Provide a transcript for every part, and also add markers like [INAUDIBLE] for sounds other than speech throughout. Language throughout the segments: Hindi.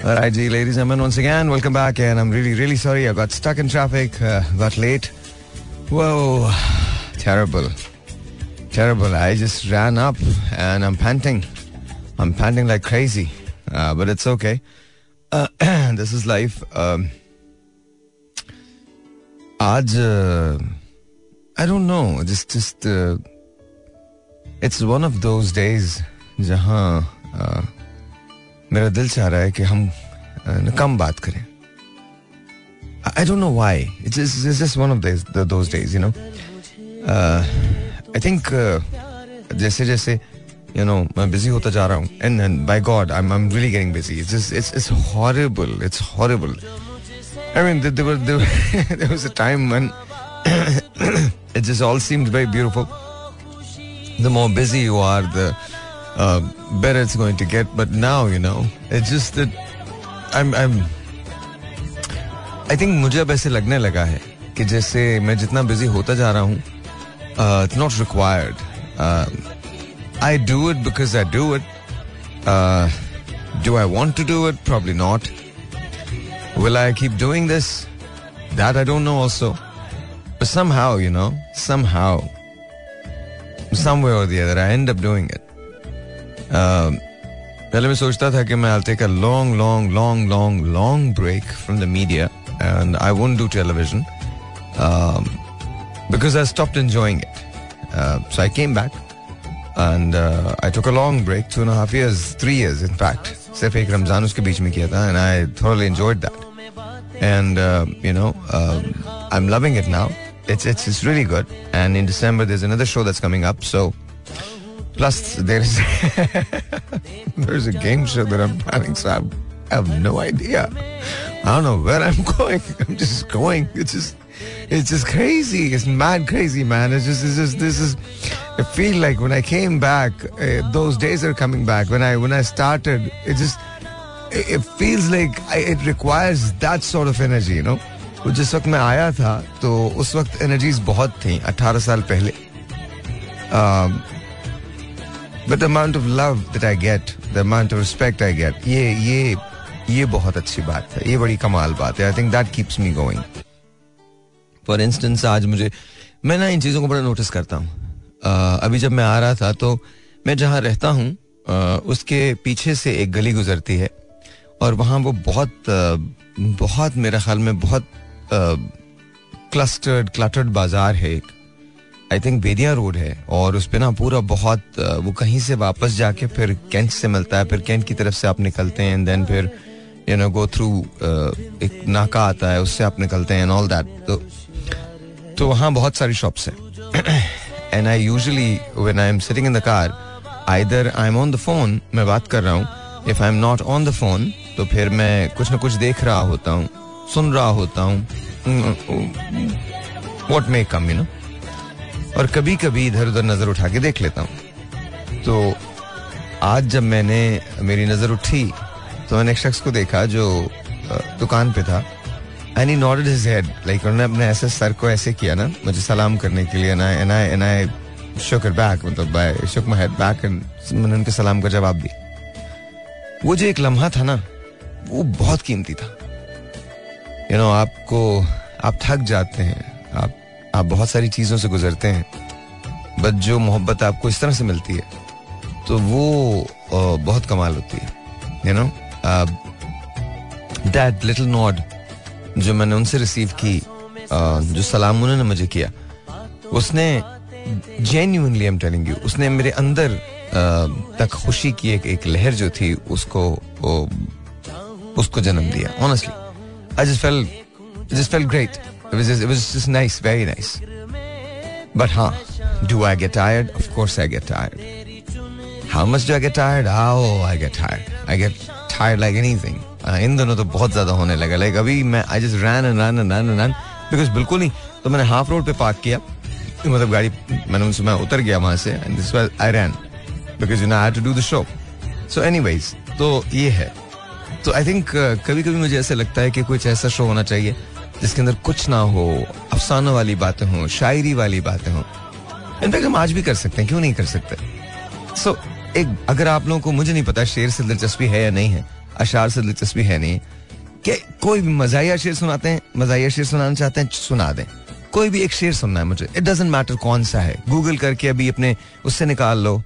Alright, G, ladies and gentlemen, once again, welcome back, and I'm really, really sorry I got stuck in traffic, uh, got late. Whoa, terrible, terrible. I just ran up and I'm panting. I'm panting like crazy, uh, but it's okay. Uh, this [CLEARS THROAT] is life. Um, आज I don't know just just it's one of those days जहां uh, मेरा दिल चाह रहा है कि हम कम बात करें। I don't know why it's it's just one of those days you know I think जैसे जैसे यू नो मैं बिज़ी होता जा रहा हूँ and by god I am really getting busy it's it's it's horrible it's horrible I mean, there, were, there, [LAUGHS] there was a time when [COUGHS] it just all seemed very beautiful. The more busy you uh, better it's going to get. But now, you know, it's just that I'm, I'm I think मुझे अब ऐसे लगने लगा है कि जैसे मैं जितना बिजी होता जा रहा हूँ it's not required I do it because I do it do I want to do it probably not Will I keep doing this? That I don't know also. But somehow, you know, somehow, somewhere or the other, I end up doing it. Um, पहले मैं सोचता था कि मैं I'll take a long, long, long, long, long break from the media and I won't do television um, because I stopped enjoying it. Uh, so I came back and uh, I took a long break, two and a half years, three years in fact. सिर्फ़ एक रमज़ान उसके बीच में किया था and I thoroughly enjoyed that. And uh, you know, um, I'm loving it now. It's it's it's really good. And in December there's another show that's coming up. So plus there's [LAUGHS] there's a game show that I'm planning. So I'm, I have no idea. I don't know where I'm [LAUGHS] going. I'm just going. It's just it's just crazy. It's mad crazy, man. It's just, it's just, this is. I feel like when I came back, uh, those days are coming back. When I when I started, it just, it, it feels like I, it requires that sort of energy, you know. वो जिस वक्त मैं आया था तो उस वक्त एनर्जीज बहुत थी 18 साल पहले but the amount of love that I get the amount of respect I get ये ये ये बहुत अच्छी बात है ये बड़ी कमाल बात है I think that keeps me going for instance आज मुझे मैं ना इन चीज़ों को बड़ा नोटिस करता हूँ uh, अभी जब मैं आ रहा था तो मैं जहाँ रहता हूँ uh, उसके पीछे से एक गली गुजरती है और वहाँ वो बहुत uh, बहुत मेरे ख्याल में बहुत क्लस्टर्ड क्लटर्ड बाज़ार है एक आई थिंक बेदिया रोड है और उस पर ना पूरा बहुत वो कहीं से वापस जाके फिर कैंट से मिलता है, फिर कैंट की तरफ़ से आप निकलते हैं एंड देन फिर यू नो गो थ्रू एक नाका आता है, उससे आप निकलते हैं एंड ऑल दैट तो तो वहाँ बहुत सारी शॉप्स हैं। And I usually when I am sitting in the car either I am on the phone मैं बात कर रहा हूँ if I am not on the phone तो फिर मैं कुछ ना कुछ देख रहा होता हूँ, सुन रहा होता हूँ what may come you know और कभी कभी इधर उधर नज़र उठा के देख लेता हूँ। तो आज जब मैंने मेरी नज़र उठी तो मैंने एक शख्स को देखा जो दुकान पे था and he nodded his head like उन्होंने अपने ऐसे सर को ऐसे किया ना मुझे सलाम करने के लिए ना and I and I shook back मतलब I shook my head back मैंने उनके सलाम का जवाब दिया। वो जो एक लम्हा था ना वो बहुत कीमती था। यू you नो know, आपको आप थक जाते हैं आप आप बहुत सारी चीज़ों से गुजरते हैं बट जो मोहब्बत आपको इस तरह से मिलती है तो वो बहुत कमाल होती है you know that little nod जो मैंने उनसे रिसीव की जो सलाम उन्होंने मुझे किया उसने जेन्यूनली एम टेलिंग यू उसने मेरे अंदर तक खुशी की एक एक लहर जो थी उसको उसको जन्म दिया honestly just felt, it just felt great. It was just, it was just nice, very nice. But huh, do I get tired? Of course I get tired. How much do I get tired? Oh, I get tired. I get tired like anything. Uh, इन दोनों तो बहुत ज़्यादा होने लगा लाइक अभी मैं I just run and run and run and run because बिल्कुल नहीं तो मैंने हाफ़ रोड पे पार्क किया मतलब गाड़ी मैंने उनसे मैं उतर गया वहाँ से and this I ran because you know I to do the show so anyways तो ये है तो आई थिंक कभी कभी मुझे ऐसा लगता है कि कुछ ऐसा शो होना चाहिए जिसके अंदर कुछ ना हो अफसानों वाली बातें हो शायरी वाली बातें हो। इनफैक्ट हम आज भी कर सकते हैं क्यों नहीं कर सकते? सो so, एक अगर आप लोगों को मुझे नहीं पता शेर से दिलचस्पी है या नहीं है अशार से दिलचस्पी है नहीं कि कोई भी मजाया शेर सुनाते हैं मजाया शेर सुनाना चाहते हैं सुना दें। कोई भी एक शेर सुनना है मुझे इट डजेंट मैटर कौन सा है। गूगल करके अभी अपने उससे निकाल लो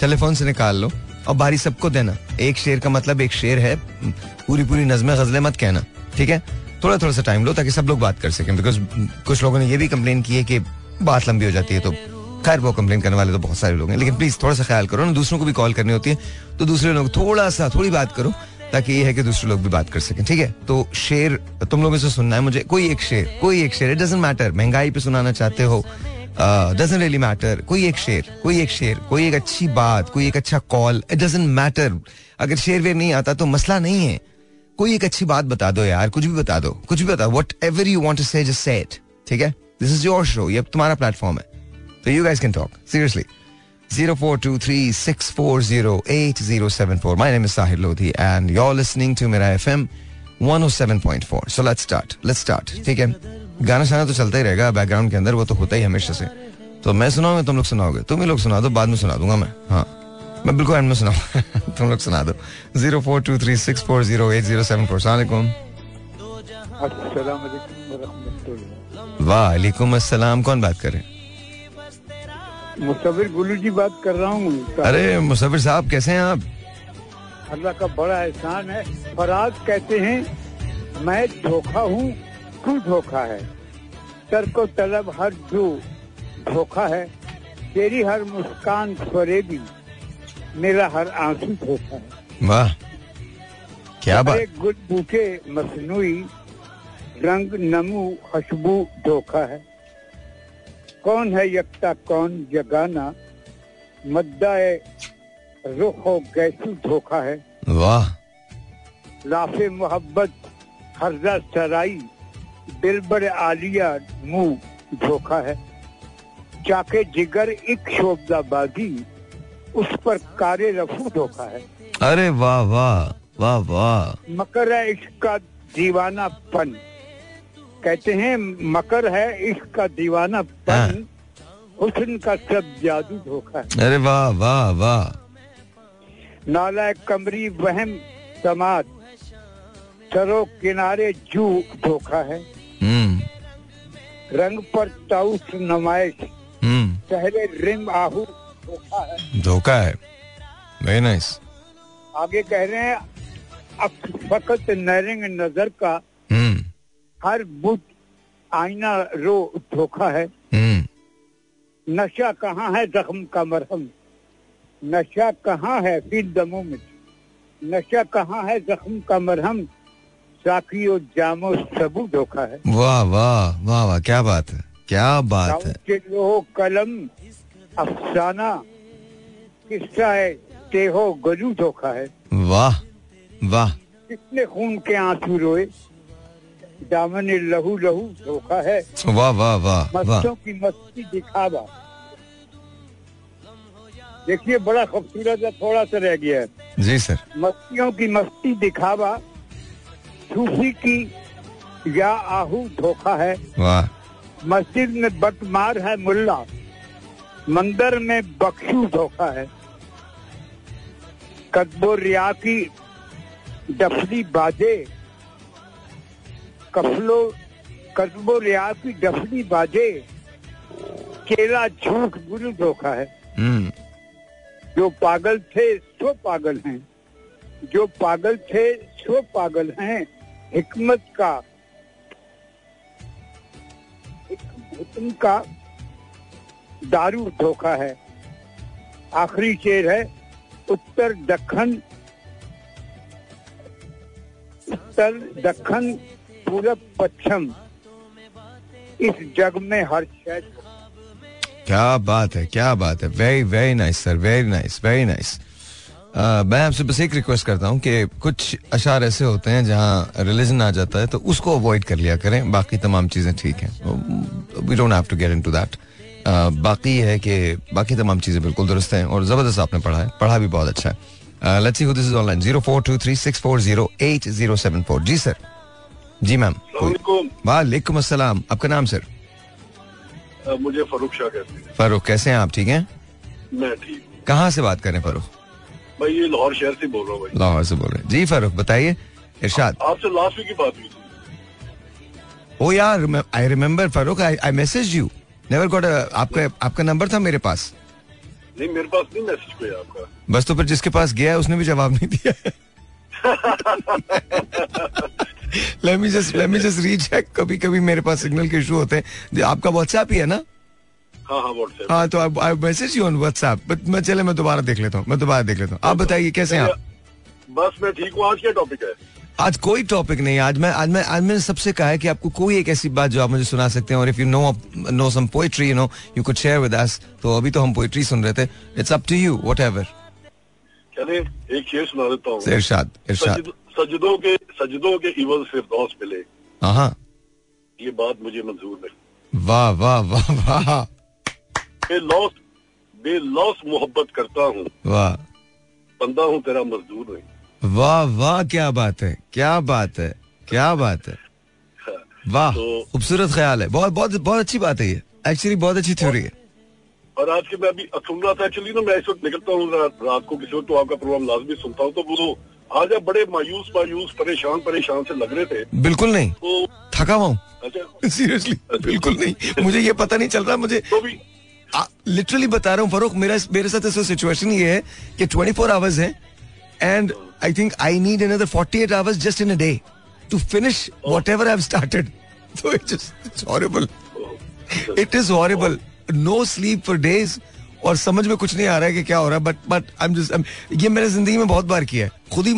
टेलीफोन से निकाल लो और बारी सबको देना। एक शेर का मतलब एक शेर है पूरी पूरी नजमें गजलें मत कहना ठीक है? थोड़ा थोड़ा सा टाइम लो ताकि सब लोग बात कर सकें बिकॉज़ कुछ लोगों ने ये भी कंप्लेन की है कि बात लंबी हो जाती है तो खैर वो कंप्लेन करने वाले तो बहुत सारे लोग हैं, लेकिन प्लीज़ थोड़ा सा ख्याल करो ना, दूसरों को भी कॉल करनी होती है तो दूसरे लोग थोड़ा सा, थोड़ी बात करो, ताकि ये है कि दूसरे लोग भी बात कर सकें, ठीक है? तो शेर, तुम लोगों से सुनना है मुझे, कोई एक शेर, कोई एक शेर इट डजेंट मैटर महँगाई पे सुनाना चाहते हो डजेंट रियली मैटर कोई एक शेर, कोई एक शेर, कोई एक अच्छी बात, कोई एक अच्छा कॉल इट डजेंट मैटर अगर शेर वेर नहीं आता तो मसला नहीं है। कोई एक अच्छी बात बता दो यार, कुछ भी बता दो, कुछ भी बता whatever you want say just say it ठीक है दिस इज़ योर शो ये तुम्हारा प्लेटफॉर्म है तो you guys can talk seriously Zero four two three six four zero eight zero seven four. My name is Sahir Lodhi and you're listening to Mira FM 107.4. So let's start. Let's start. ठीक है गाना शाना तो चलता ही रहेगा बैकग्राउंड के अंदर वो तो होता ही हमेशा से तो मैं सुनाऊँगा, तुम लोग सुनाओगे, तुम ही लोग सुना दो, बाद में सुना दूँगा मैं हाँ मैं बिल्कुल एंड में सुनाऊँगा [LAUGHS] तुम लोग सुना दो। Zero four two three six four zero eight zero seven four. सलामकुम वालेकुम अस्सलाम। कौन बात कर रहे हैं? मुसविर गुलू जी बात कर रहा हूँ। अरे मुसविर साहब कैसे हैं आप? अल्लाह का बड़ा एहसान है। फराज कहते हैं मैं धोखा हूँ तू धोखा है। सर को तलब हर जो धोखा है तेरी हर मुस्कान फरेबी। मेरा हर आँसू धोखा है। वाह क्या बात। गुल बूके मसनूई रंग नमू खुशबू धोखा है। कौन है यकता कौन जगाना? मद्दा रुख हो गैसू धोखा है। वाह। लाफे मोहब्बत हर्जा सराई दिल बर आलिया मुँह धोखा है। चाके जिगर एक शोबदा बाजी उस पर कार्य रफू धोखा है। अरे वाह वाह वाह वाह। मकर है इसका दीवानापन कहते हैं मकर है इसका दीवाना पन। हाँ। हुस्न का सब जादू धोखा है। अरे वाह वाह वाह। नाला कमरी वहम समाज सरो किनारे जू धोखा है। हम्म। रंग पर ताउस नमाइश हम्म। चेहरे रिम आहू धोखा है। धोखा है। वेरी नाइस आगे कह रहे हैं अब फकत नरिंग नज़र का हम्म हर बुत आईना रो धोखा है। हम्म नशा कहाँ है जख्म का मरहम? नशा कहाँ है फिर दमों में? नशा कहाँ है जख्म का मरहम? साकियो जामो सबू धोखा है। वाह वाह वाह वाह क्या बात है क्या बात है। कलम अफसाना किस्सा है? तेहो गजू धोखा है। वाह वाह। कितने खून के आँसू रोए? दामन लहू लहू धोखा है। वाह वाह वाह मस्तों की मस्ती दिखावा। देखिए बड़ा खूबसूरत है थोड़ा सा रह गया है। जी सर। मस्तियों की मस्ती दिखावा सूफी की या आहू धोखा है। वाह। मस्जिद में बटमार है मुल्ला। मंदिर में बख्शू धोखा है। कदबो रिया की डफली बाजे कफलो कदबो रिया की डफली बाजे केला झूठ गुरु धोखा है। हम्म। जो पागल थे सो पागल हैं। जो पागल थे सो पागल हैं। हिकमत का हुक्म का दारू धोखा है। आखिरी शेर है, उत्तर दखन उत्तर दखन पूरब पश्चिम। इस जग में हर शय क्या बात है, क्या बात है। Very very nice sir very nice very nice मैं आपसे बस एक रिक्वेस्ट करता हूँ कि कुछ अशार ऐसे होते हैं जहाँ रिलीजन आ जाता है तो उसको अवॉइड कर लिया करें। बाकी तमाम चीज़ें ठीक हैं। We don't have to get into that बाकी है कि बाकी तमाम चीज़ें बिल्कुल दुरुस्त हैं और ज़बरदस्त आपने पढ़ा है। पढ़ा भी बहुत अच्छा है। Let's see this is online zero four two three six four zero eight zero seven four. Ji sir जी मैम वालेकुम अस्सलाम। आपका नाम सर मुझे फरूख शाह कहते हैं। फारूक कैसे हैं आप? ठीक हैं? मैं ठीक कहाँ से बात करें फारूक? भाई ये लाहौर शहर से बोल रहा हूँ लाहौर से बोल रहे हैं। जी फारूक बताइए। इरशाद। आपसे लास्ट वीक की बात हुई थी। ओ यार I remember Farooq I message you never got आपका आपका नंबर था मेरे पास? नहीं मेरे पास नहीं मैसेज कोई आपका। बस तो फिर जिसके पास गया है उसने भी जवाब नहीं दिया let me just let me just recheck कभी कभी मेरे पास सिग्नल के इशू होते हैं। आपका व्हाट्सएप ही है ना? हाँ हाँ व्हाट्सएप हाँ तो I message you on WhatsApp but मैं चले मैं दोबारा देख लेता हूँ मैं दोबारा देख लेता हूँ। आप बताइए कैसे हैं आप? बस मैं ठीक हूँ आज क्या टॉपिक है? आज कोई टॉपिक नहीं आज मैं आज मैं आज मैंने सबसे कहा है कि आपको कोई एक ऐसी बात जो आप मुझे सुना सकते हैं और if you know no some poetry you know you could share with us तो अभी तो हम पोएट्री सुन रहे थे। It's up to you whatever चले एक शेर सुना देता हूँ। इरशाद इरशाद। सजदों के सजदों के इवज फिरदौस मिले। हाँ ये बात मुझे मंजूर नहीं। वाह वाह वाह वाह। बेलौस बेलौस मोहब्बत करता हूँ। वाह। बंदा हूँ तेरा मजदूर नहीं। वाह वाह क्या बात है क्या बात है क्या बात है। वाह तो- खूबसूरत ख्याल है। बहुत बहुत बहुत अच्छी बात है ये। एक्चुअली बहुत अच्छी थ्योरी है। और आज के मैं अभी सुन रहा था एक्चुअली ना मैं इस वक्त निकलता हूँ रात को किसी वक्त तो आपका प्रोग्राम लाजमी सुनता हूँ तो वो आज आप बड़े मायूस मायूस परेशान परेशान से लग रहे थे। बिल्कुल नहीं। तो थका हुआ अच्छा। सीरियसली बिल्कुल नहीं। मुझे ये पता नहीं चल रहा मुझे तो भी लिटरली बता रहा हूँ फरूक मेरा मेरे साथ ऐसा सिचुएशन ये है कि 24 फोर आवर्स है and I think I need another 48 hours just in a day to finish whatever I started so it just, it's horrible. It is horrible. No sleep for days. और समझ में कुछ नहीं आ रहा है कि क्या हो रहा है but but I am just ये मैंने ज़िंदगी में बहुत बार किया है। खुद ही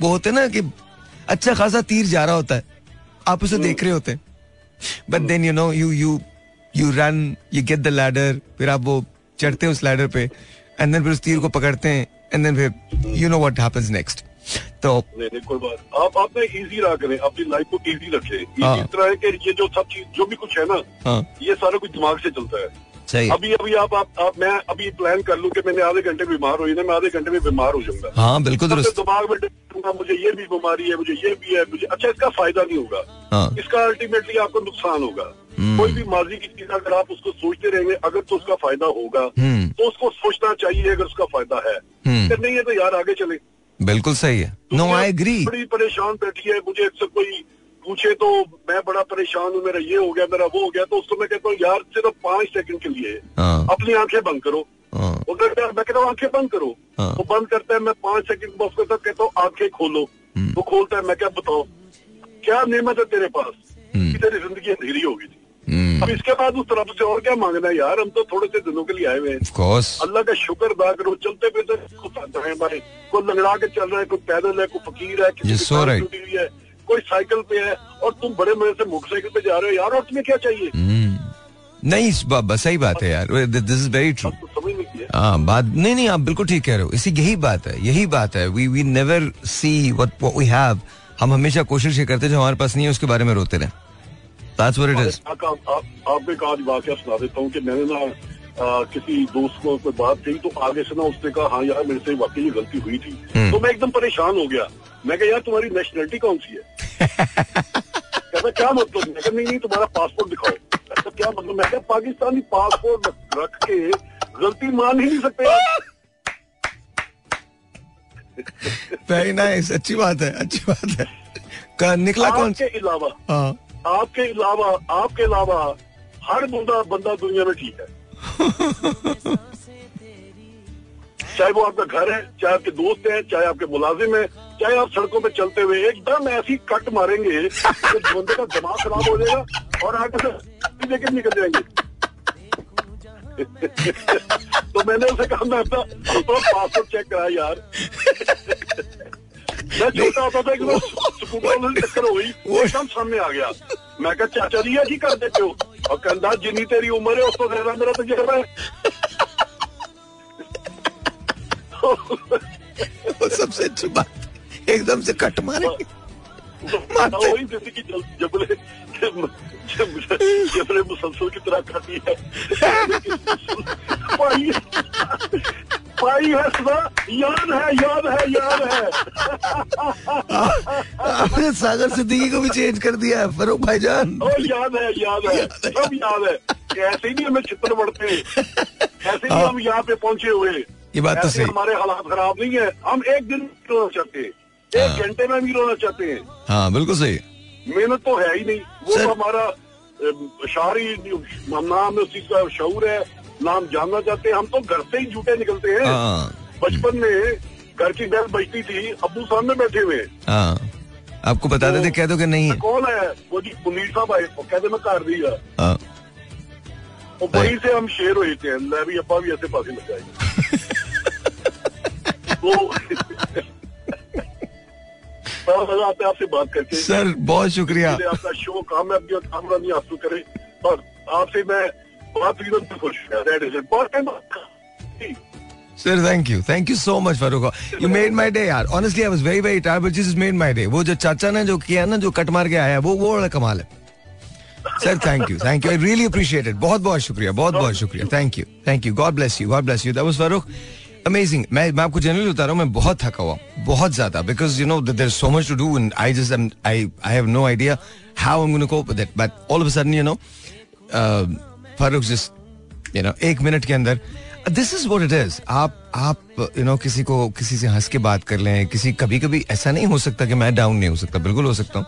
वो होते ना कि अच्छा खासा तीर जा रहा होता है। आप उसे देख रहे होते हैं। But then you know you you you run you get the ladder फिर आप वो चढ़ते हैं उस लैडर पे एंड देन फिर उस तीर को पकड़ते हैं। एंड देन फिर you know what happens next तो नहीं नहीं कोई बात आप आपने इजी रहा करें अपनी लाइफ को इजी रखें। हाँ। इस तरह है कि ये जो सब चीज़ जो भी कुछ है ना हाँ। ये सारा कुछ दिमाग से चलता है। सही। अभी अभी आप, आप, आप मैं अभी प्लान कर लूँ कि मैंने आधे घंटे बीमार हुई ना मैं आधे घंटे में बीमार हो जाऊँगा। हाँ बिल्कुल दिमाग में मुझे ये भी बीमारी है मुझे ये भी है मुझे अच्छा इसका फ़ायदा नहीं होगा। हाँ। इसका अल्टीमेटली आपको नुकसान होगा। कोई भी माजी की चीज़ अगर आप उसको सोचते रहेंगे अगर तो उसका फ़ायदा होगा। हम्म। तो उसको सोचना चाहिए अगर उसका फ़ायदा है। हम्म। अगर नहीं है तो यार आगे चले। बिल्कुल सही है। नो आई एग्री बड़ी परेशान बैठी है मुझे अक्सर कोई पूछे तो मैं बड़ा परेशान हूँ मेरा ये हो गया मेरा वो हो गया तो उसको मैं कहता हूँ यार सिर्फ़ पाँच सेकंड के लिए हाँ। अपनी आँखें बंद करो। वो कहता है मैं कहता हूँ आँखें बंद करो। हाँ। वो बंद करता है मैं पाँच सेकंड में उसके कहता हूँ आँखें खोलो। हम्म। वो खोलता है मैं क्या बताओ क्या नियमत है तेरे पास? हम्म। कि तेरी ज़िंदगी अंधेरी हो हम्म अब इसके बाद उस तरफ़ से और क्या मांगना है यार? हम तो थोड़े से दिनों के लिए आए हुए हैं। अल्लाह का शुक्र अदा करो चलते फिरते है हमारे कोई लंगड़ा के चल रहा है कोई पैदल है कोई फकीर है किसी टूटी हुई है कोई साइकिल पे है और तुम बड़े मज़े से मोटरसाइकिल पे जा रहे हो यार और तुम्हें क्या चाहिए? हम्म। नहीं इस बा- बस सही बात है यार। दिस इज़ वेरी ट्रू हाँ बात नहीं नहीं आप बिल्कुल ठीक कह रहे हो। इसी यही बात है यही बात है। We we never see what what we have हम हमेशा कोशिश ये करते हैं जो हमारे पास नहीं है उसके बारे में रोते रहे। आप- आप- आप- आपको एक आज वाक्य सुना देता हूँ कि मैंने ना किसी दोस्त को कोई बात कही तो आगे से ना उसने कहा हाँ यार मेरे से वाकई ये गलती हुई थी। हम्म। तो मैं एकदम परेशान हो गया। मैं कहा यार तुम्हारी नेशनलिटी कौन सी है? [LAUGHS] कहता क्या मतलब? मैं नहीं नहीं तुम्हारा पासपोर्ट दिखाओ। कहता क्या मतलब? मैं कहा पाकिस्तानी पासपोर्ट रख के गलती मान ही नहीं सकते वेरी नाइस [LAUGHS] अच्छी बात है अच्छी बात है। निकला कौन आपके अलावा हाँ। आपके अलावा आपके अलावा हर बंदा बंदा दुनिया में ठीक है। चाहे वो आपका घर है चाहे आपके दोस्त हैं चाहे आपके मुलाजिम हैं चाहे आप सड़कों पे चलते हुए एकदम ऐसी कट मारेंगे कि बंदे का दिमाग खराब हो जाएगा और आगे से लेके निकल जाएँगे। तो मैंने उसे कहा मैं अपना अपना पासपोर्ट चेक करा यार। मैं छोटा होता था एकदम स्कूटर में टक्कर हुई वो एकदम सामने आ गया। मैं कहा चाचा जी ये की कर देते हो। और कहता जिन्नी तेरी उम्र है उस तो ज़्यादा मेरा तजुर्बा है। वो सबसे अच्छी बात एकदम से कट मारे। मारते। वही जैसे कि जब जबले जब- जबले मुसलसल की तरह खाती है। [LAUGHS] पाई पाई है सदा याद है याद है याद है। आपने सागर सिद्दीकी को भी चेंज कर दिया है फरूक भाईजान। ओ याद है याद है सब याद है। ऐसे ही नहीं हमें चित्र बढ़ते। ऐसे ही हम यहाँ पे पहुँचे हुए। ये बात तो सही। हमारे हालात खराब नहीं है। हम एक दिन रोना चाहते हैं। हाँ। एक घंटे में भी रोना चाहते हैं। हाँ बिल्कुल सही। मेहनत तो है ही नहीं। वो हमारा शारी नाम उसी का शऊर है। नाम जानना चाहते हैं हम तो घर से ही झूठे निकलते हैं। हाँ। बचपन में घर की बेल बजती थी अब्बू सामने बैठे हुए। हैं। हाँ आपको बता देते कह दो कि नहीं। कौन है? वो जी मुनीर साहब आए कहते मैं घर दिया हाँ, वहीं से हम शेर हुए थे मैं भी अब्बा भी ऐसे पासे लग जाएँगे। [LAUGHS] तो बड़ा मज़ा आपसे बात करके। सर बहुत शुक्रिया। आपका शो कामयाबी और कामरानी हासिल करे। और आपसे मैं sir thank you thank you so much Farooq you made my day यार honestly I was very very tired but this made my day वो जो चाचा ने जो किया ना, जो कट मार के आया, वो वो बड़ा कमाल है। Sir thank you thank you I really appreciate it बहुत बहुत शुक्रिया. बहुत बहुत शुक्रिया. Thank you thank you God bless you God bless you that was Farooq amazing मैं मैं आपको जनरली बता रहा हूँ, मैं बहुत थका हुआ बहुत ज़्यादा. Because you know there so much to do and I just I I have no idea how I am gonna cope with it but all of a sudden you know Farooq जिस यू नो एक मिनट के अंदर this is what it is आप आप यू नो किसी को किसी से हंस के बात कर लें किसी कभी कभी ऐसा नहीं हो सकता कि मैं डाउन नहीं हो सकता बिल्कुल हो सकता हूँ।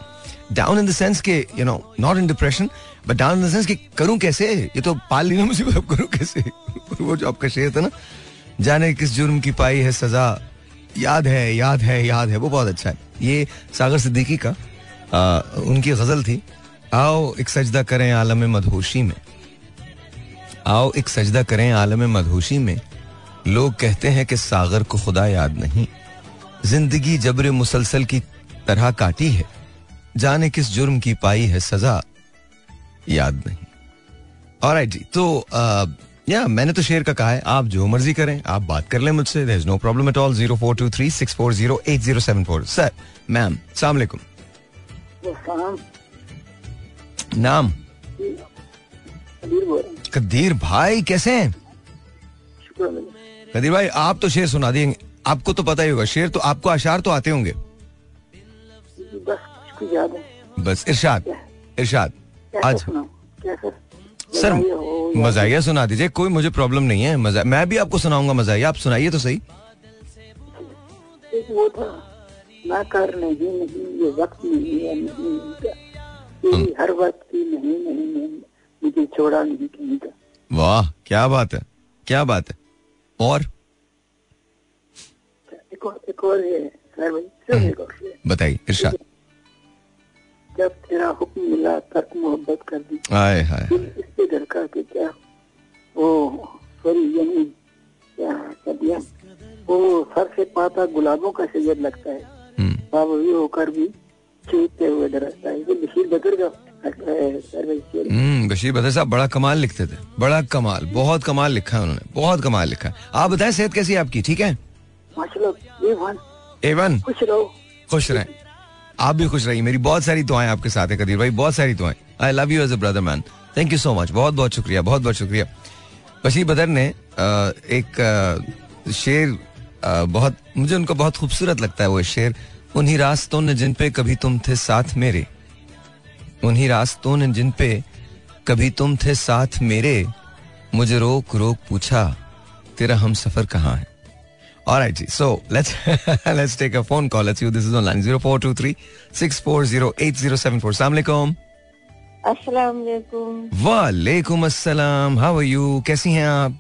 डाउन इन द सेंस के you know not in depression but down in the sense कि करूँ कैसे? ये तो पाल ली ना मुझे अब करूँ कैसे? वो जो आपका शेर था ना जाने किस जुर्म की पाई है सजा याद है याद है याद है वो बहुत अच्छा है। ये सागर सिद्दीकी का आ, उनकी गज़ल थी आओ एक सजदा करें आलम मदहोशी में। आओ एक सजदा करें आलम मदहोशी में। लोग कहते हैं कि सागर को खुदा याद नहीं। ज़िंदगी जबर मुसलसल की तरह काटी है। जाने किस जुर्म की पाई है सजा याद नहीं। और जी तो या मैंने तो शेर का कहा है आप जो मर्ज़ी करें आप बात कर लें मुझसे there is no problem at all zero four two three six four zero eight zero seven four sir ma'am सलाम वालेकुम नाम कदीर भाई कैसे हैं? कदीर भाई आप तो शेर सुना देंगे आपको तो पता ही होगा शेर तो आपको अशार तो आते होंगे। बस इरशाद इरशाद आज। सर मजाइया सुना दीजिए कोई मुझे प्रॉब्लम नहीं है। मज़ा मैं भी आपको सुनाऊँगा मजाइया आप सुनाइए तो सही। वो था ना कर नहीं नहीं ये वक्त नहीं है नहीं हर वक्त की नहीं नहीं नहीं मुझे छोड़ा नहीं कहीं का वाह क्या बात है क्या बात है। और? एक और एक और है ये। बताइए इरशाद। जब तेरा हुक्म मिला तर्क मोहब्बत कर दी। आए हाय पे धड़का के क्या? वो सॉरी यानी क्या वो सर से पाता गुलाबों का शजर लगता है। हम्म, बाबी होकर भी चीखते हुए दरसता है। ये बशीर बकर का हम्म बशीर बदर साहब, बड़ा कमाल लिखते थे। बड़ा कमाल, बहुत कमाल लिखा है उन्होंने, बहुत कमाल लिखा आप बताएँ, सेहत कैसी है आपकी? ठीक है? एवन खुश रहो खुश रहें। आप भी खुश रहिए। मेरी बहुत सारी दुआएँ आपके साथ है, कदीर भाई, बहुत सारी दुआएँ। I love you as a brother man thank you so much बहुत बहुत शुक्रिया, बहुत बहुत शुक्रिया। बशीर बदर ने एक शेर बहुत, मुझे उनको बहुत खूबसूरत लगता है वो शेर। उन्हीं रास्तों ने जिन पे कभी तुम थे साथ मेरे। उन्हीं रास्तों ने जिन पे कभी तुम थे साथ मेरे मुझे रोक रोक पूछा तेरा हम सफ़र कहाँ है All right, So let's let's take a phone call. Let's see this is online. Zero four two three six four zero eight zero seven four. Assalamualaikum. वालेकुम वालेकुम अस्सलाम. How are you? कैसी हैं आप?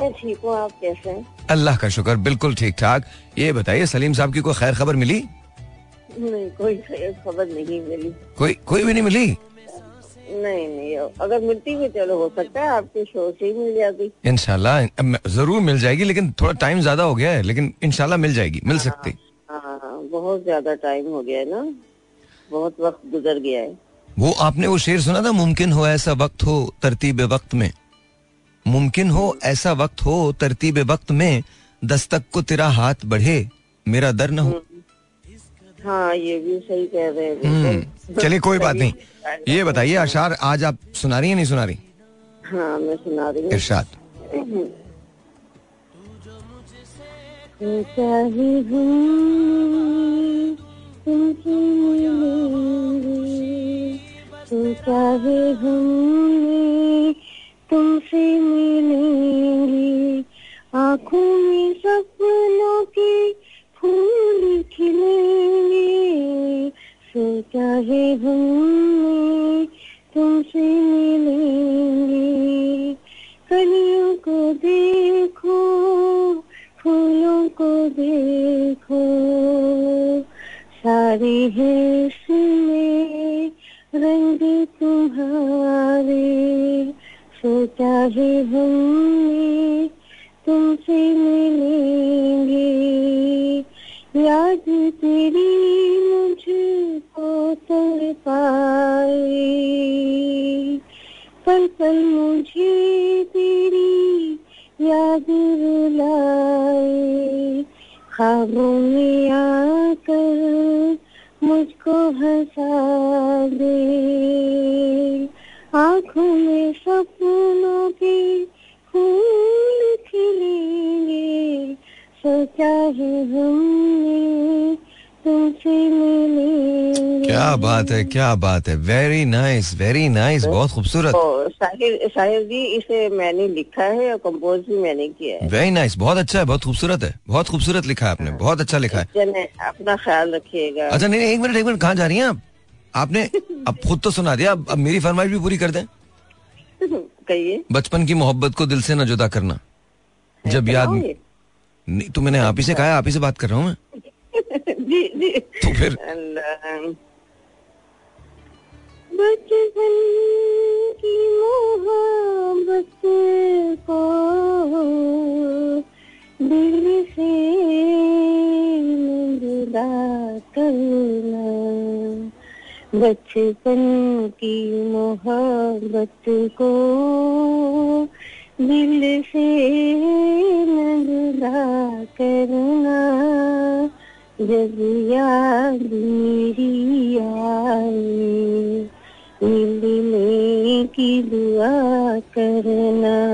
मैं ठीक हूँ आप कैसे हैं अल्लाह का शुक्र बिल्कुल ठीक ठाक ये बताइए सलीम साहब की कोई खैर खबर मिली नहीं कोई खबर नहीं मिली। कोई कोई भी नहीं मिली? नहीं नहीं अगर मिलती भी चलो हो सकता है आपके शो से ही मिल जाती। इनशाला ज़रूर मिल जाएगी लेकिन थोड़ा टाइम ज़्यादा हो गया है लेकिन इनशाला मिल जाएगी मिल सकती। हाँ बहुत ज़्यादा टाइम हो गया है ना। बहुत वक्त गुजर गया है। वो आपने वो शेर सुना था मुमकिन हो ऐसा वक्त हो तरतीब वक्त में। मुमकिन हो ऐसा वक्त हो तरतीब वक्त में दस्तक को तेरा हाथ बढ़े मेरा दर न हो। हाँ ये भी सही कह रहे हैं हम्म, चलिए कोई बात नहीं। ये बताइए अशार आज आप सुना रही हैं नहीं सुना रही? हाँ मैं सुना रही हूँ। इरशाद। तुम चाहे हम तुमसे मिलेंगे तुम में हम तुमसे फूल खिले सोचा है हमने तुमसे मिलेंगे। कलियों को देखो, फूलों को देखो। सारे हैं सुने रंग तुम्हारे। सोचा है हमने तुमसे मिलेंगे। याद तेरी मुझको तर पाए। पल पल मुझे तेरी याद रुलाए। ख्वाबों में आकर मुझको हंसा दे। आँखों में सपनों के फूल खिलेंगे। सोचा है हमने तुमसे मिलेंगे क्या बात है क्या बात है। वेरी नाइस वेरी नाइस बहुत खूबसूरत। तो शाहिर शाहिर जी इसे मैंने लिखा है और कंपोज भी मैंने किया है। वेरी नाइस बहुत अच्छा है बहुत खूबसूरत है बहुत खूबसूरत लिखा है आपने बहुत अच्छा लिखा है। अपना ख्याल रखिएगा। अच्छा नहीं एक मिनट एक मिनट कहाँ जा रही हैं आप? आपने अब खुद तो सुना दिया अब, अब मेरी फरमाइश भी पूरी कर दें। [LAUGHS] कहिए। बचपन की मोहब्बत को दिल से न जुदा करना जब याद? नहीं तो मैंने आप ही से कहा आप ही से बात कर रहा हूँ मैं [LAUGHS] जी जी तो फिर अल्लाह। बचपन की मोहब्बत को दिल से जुदा करना बचपन की मोहब्बत को दिल से जुदा करना जब याद मेरी आए। मिलने की दुआ करना।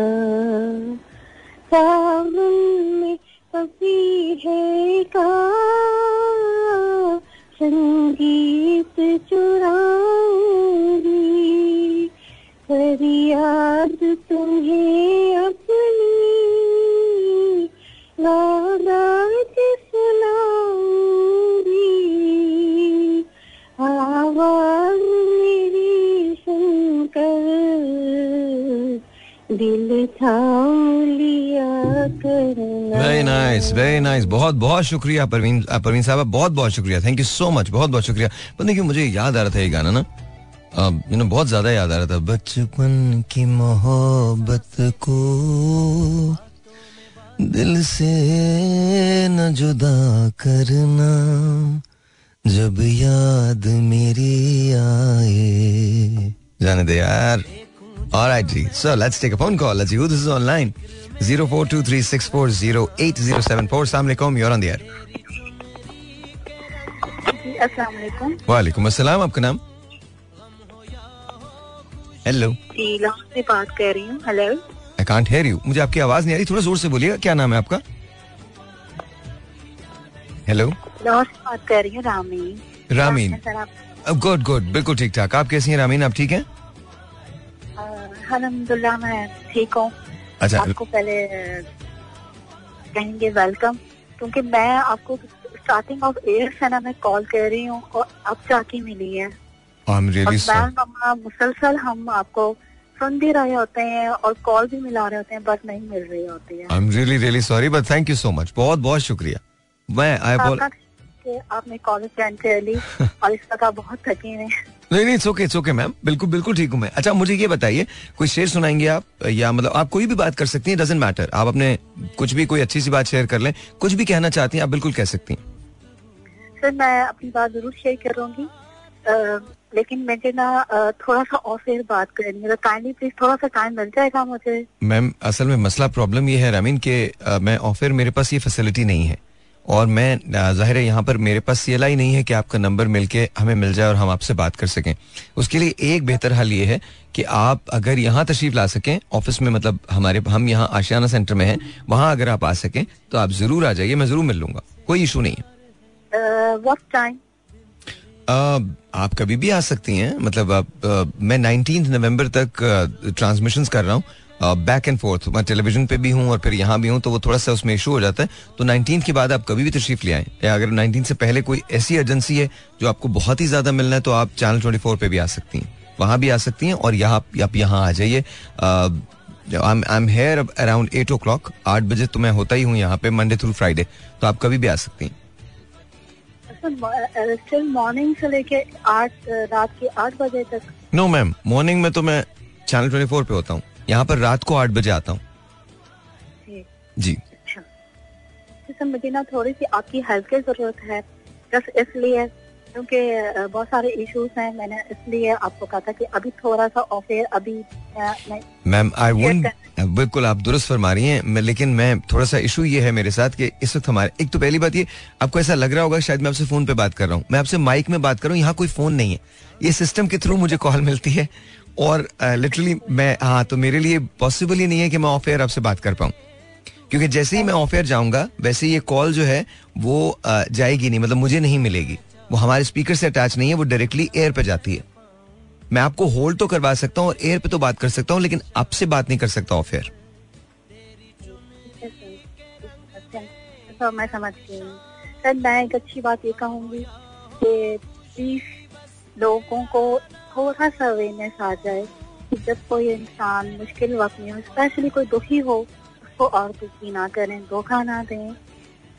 नाइस वेरी नाइस बहुत बहुत शुक्रिया परवीन परवीन साहब बहुत बहुत शुक्रिया। थैंक यू सो मच बहुत बहुत शुक्रिया। पता नहीं मुझे याद आ रहा था ये गाना ना। यू नो बहुत ज़्यादा याद आ रहा था। बचपन की मोहब्बत को दिल से न जुदा करना जब याद मेरी आए। जाने दे यार। Alright, जी. So let's take a phone call. Let's see who this is online. Two three six four zero eight zero seven four. Assalamualaikum. You're on the air. वालेकुम अस्सलाम आपका नाम? हेलो जी से बात कर रही हूँ hello I can't hear you मुझे आपकी आवाज़ नहीं आ रही थोड़ा ज़ोर से बोलिएगा क्या नाम है आपका? हेलो बात कर रही हूँ Rami Ramin. Sir good good बिल्कुल ठीक ठाक. आप कैसी हैं रामीन? आप ठीक हैं? अलहमदुल्ला मैं ठीक हूँ. अच्छा आपको पहले कहेंगे वेलकम क्योंकि मैं आपको स्टार्टिंग ऑफ़ एयर से ना मैं कॉल कर रही हूँ और अब जाके मिली है। रियली मम्मा मुसलसल हम आपको सुन भी रहे होते हैं और कॉल भी मिला रहे होते हैं बट नहीं मिल रही होती है। I am really really sorry but thank you so much बहुत बहुत शुक्रिया। मैं आई कि आपने कॉलेज ज्वाइन कर ली और इस वक्त आप बहुत थकी हैं। नहीं नहीं ओके ओके मैम बिल्कुल बिल्कुल ठीक हूँ मैं। अच्छा मुझे ये बताइए कोई शेर सुनाएँगे आप? या मतलब आप कोई भी बात कर सकती हैं डजेंट मैटर आप अपने कुछ भी कोई अच्छी सी बात शेयर कर लें कुछ भी कहना चाहती हैं आप बिल्कुल कह सकती हैं। सर मैं अपनी बात ज़रूर शेयर करूँगी। लेकिन मुझे ना थोड़ा सा ऑफ़ एयर बात करनी है। काइंडली प्लीज़ थोड़ा सा टाइम मिल जाएगा मुझे? मैम असल में मसला प्रॉब्लम ये है रामीन कि मैं ऑफ़र मेरे पास ये फैसिलिटी नहीं है। और मैं ज़ाहिर है यहाँ पर मेरे पास सीएलआई ही नहीं है कि आपका नंबर मिलके हमें मिल जाए और हम आपसे बात कर सकें। उसके लिए एक बेहतर हल ये है कि आप अगर यहाँ तशरीफ़ ला सकें ऑफ़िस में मतलब हमारे हम यहाँ आशियाना सेंटर में हैं वहाँ अगर आप आ सकें तो आप ज़रूर आ जाइए मैं ज़रूर मिल लूँगा। कोई इशू नहीं है। आप कभी भी आ सकती हैं मतलब आप, मैं नाइनटीन नवंबर तक ट्रांसमिशन कर रहा हूँ। बैक एंड फोर्थ मैं टेलीविज़न पे भी हूँ और फिर यहाँ भी हूँ तो वो थोड़ा सा उसमें इशू हो जाता है। तो नाइनटीन के बाद आप कभी भी तशरीफ़ ले आए। या अगर नाइनटीन से पहले कोई ऐसी एजेंसी है जो आपको बहुत ही ज़्यादा मिलना है तो आप चैनल ट्वेंटी फोर पे भी आ सकती हैं। वहाँ भी आ सकती हैं और यहाँ आप यहाँ आ जाइए। I am here around eight o'clock आठ बजे तो मैं होता ही हूँ यहाँ पे मंडे थ्रू फ्राइडे तो आप कभी भी आ सकती हैं। मॉर्निंग से लेके आठ रात के आठ बजे तक? नो मैम मॉर्निंग में तो मैं चैनल ट्वेंटी फोर पे होता हूँ। यहाँ पर रात को आठ बजे आता हूँ। जी। अच्छा। मुझे ना थोड़ी सी आपकी हेल्प की ज़रूरत है। बस इसलिए क्योंकि बहुत सारे इश्यूज़ हैं मैंने इसलिए आपको कहा था कि अभी थोड़ा सा ऑफ़ एयर अभी मैम आई वोंट बिल्कुल आप दुरुस्त फरमा रही हैं मैं लेकिन मैं थोड़ा सा इशू ये है मेरे साथ कि इस वक्त हमारे एक तो पहली बात ये आपको ऐसा लग रहा होगा शायद मैं आपसे फ़ोन पे बात कर रहा हूँ। मैं आपसे माइक में बात कर रहा हूँ यहाँ कोई फ़ोन नहीं है। ये सिस्टम के थ्रू मुझे कॉल मिलती है। और लिटरली मैं हाँ तो मेरे लिए पॉसिबल ही नहीं है कि मैं ऑफ़ एयर आपसे बात कर पाऊँ। क्योंकि जैसे ही मैं ऑफ़ एयर जाऊँगा वैसे ये कॉल जो है वो अ, जाएगी नहीं मतलब मुझे नहीं मिलेगी। वो हमारे स्पीकर से अटैच नहीं है वो डायरेक्टली एयर पे जाती है। मैं आपको होल्ड तो करवा सकता हूँ और एयर पे तो बात कर सकता हूँ लेकिन आपसे बात नहीं कर सकता ऑफ़ एयर तो मैं समझ गई। सर मैं एक अच्छी बात ये कहूँगी कि प्लीज़ लोगों को थोड़ा सा अवेयरनेस आ जाए कि जब कोई इंसान मुश्किल वक्त में हो स्पेशली कोई दुखी हो, उसको और दुखी ना करें, धोखा ना दें।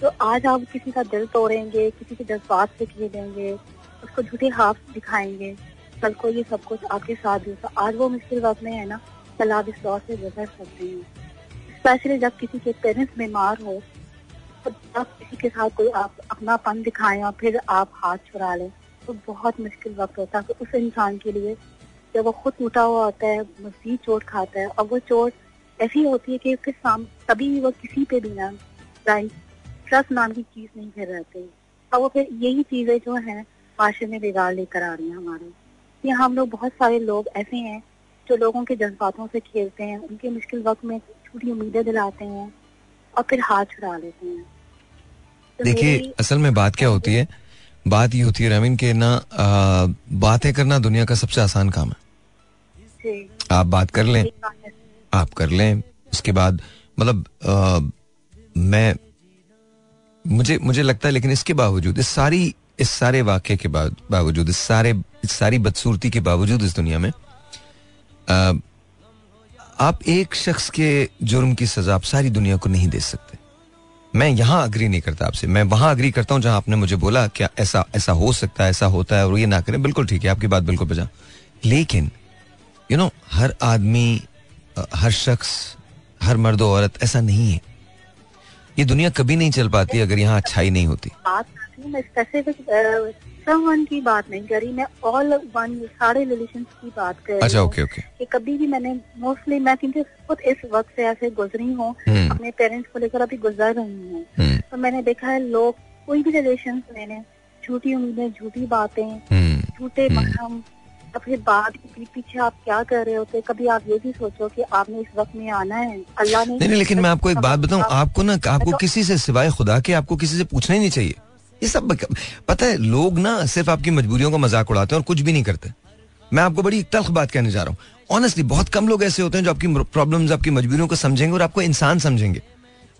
तो आज आप किसी का दिल तोड़ेंगे, किसी के जज्बात से खेलेंगे उसको झूठे हाथ दिखाएँगे, कल को ये सब कुछ आपके साथ भी होगा आज वो मुश्किल वक्त में है ना, कल आप इस दौर से गुजर सकते हैं। स्पेशली जब किसी के पेरेंट्स बीमार हो तो जब किसी के साथ कोई आप अपनापन दिखाएँ और फिर आप हाथ छुड़ा लें। तो बहुत मुश्किल वक्त होता है उस इंसान के लिए जब वो खुद टूटा हुआ होता है मजीद चोट खाता है और वो चोट ऐसी होती है कि उसके साम कभी भी वो किसी पे भी ना राइट ट्रस्ट नाम की चीज़ नहीं फिर रहती। और वो फिर यही चीज़ें जो हैं माशरे में बिगाड़ लेकर आ रही हैं हमारे। ये हम लोग बहुत सारे लोग ऐसे हैं जो लोगों के जज्बातों से खेलते हैं उनके मुश्किल वक्त में छोटी उम्मीदें दिलाते हैं और फिर हाथ छुड़ा लेते हैं। तो देखिए असल में बात क्या होती है बात ये होती है रमीन के ना बातें करना दुनिया का सबसे आसान काम है। आप बात कर लें। आप कर लें उसके बाद मतलब मैं मुझे मुझे लगता है लेकिन इसके बावजूद इस सारी इस सारे वाक्य के बावजूद इस सारे इस सारी बदसूरती के बावजूद इस दुनिया में आ, आप एक शख्स के जुर्म की सजा आप सारी दुनिया को नहीं दे सकते। मैं यहाँ अग्री नहीं करता आपसे। मैं वहाँ अग्री करता हूँ जहाँ आपने मुझे बोला क्या ऐसा ऐसा हो सकता है, ऐसा होता है और ये ना करें। बिल्कुल ठीक है, आपकी बात बिल्कुल बजा। लेकिन यू नो हर आदमी हर शख्स, हर मर्द औरत ऐसा नहीं है। ये दुनिया कभी नहीं चल पाती अगर यहाँ अच्छाई नहीं होती। समवन की बात नहीं करी मैं ऑल वन सारे रिलेशन की बात कर रही अच्छा हूँ। ओके ओके कि कभी भी मैंने मोस्टली मैं क्योंकि खुद इस वक्त से ऐसे गुजरी हूँ हम्म। अपने पेरेंट्स को लेकर अभी गुजर रही हूँ। हम्म। तो मैंने देखा है लोग कोई भी रिलेशन मैंने झूठी उम्मीदें झूठी बातें हम्म। झूठे मरहम और फिर बाद के पीछे आप क्या कर रहे होते कभी आप ये भी सोचो कि आपने इस वक्त में आना है अल्लाह ने नहीं नहीं लेकिन मैं आपको एक बात बताऊँ आपको ना आपको किसी से सिवाय खुदा के आपको किसी से पूछना ही नहीं चाहिए। ये सब पता है, लोग ना सिर्फ़ आपकी मजबूरियों का मज़ाक उड़ाते हैं और कुछ भी नहीं करते। मैं आपको बड़ी तल्ख बात कहने जा रहा हूँ। ऑनेस्टली बहुत कम लोग ऐसे होते हैं जो आपकी प्रॉब्लम्स आपकी मजबूरियों को समझेंगे और आपको इंसान समझेंगे।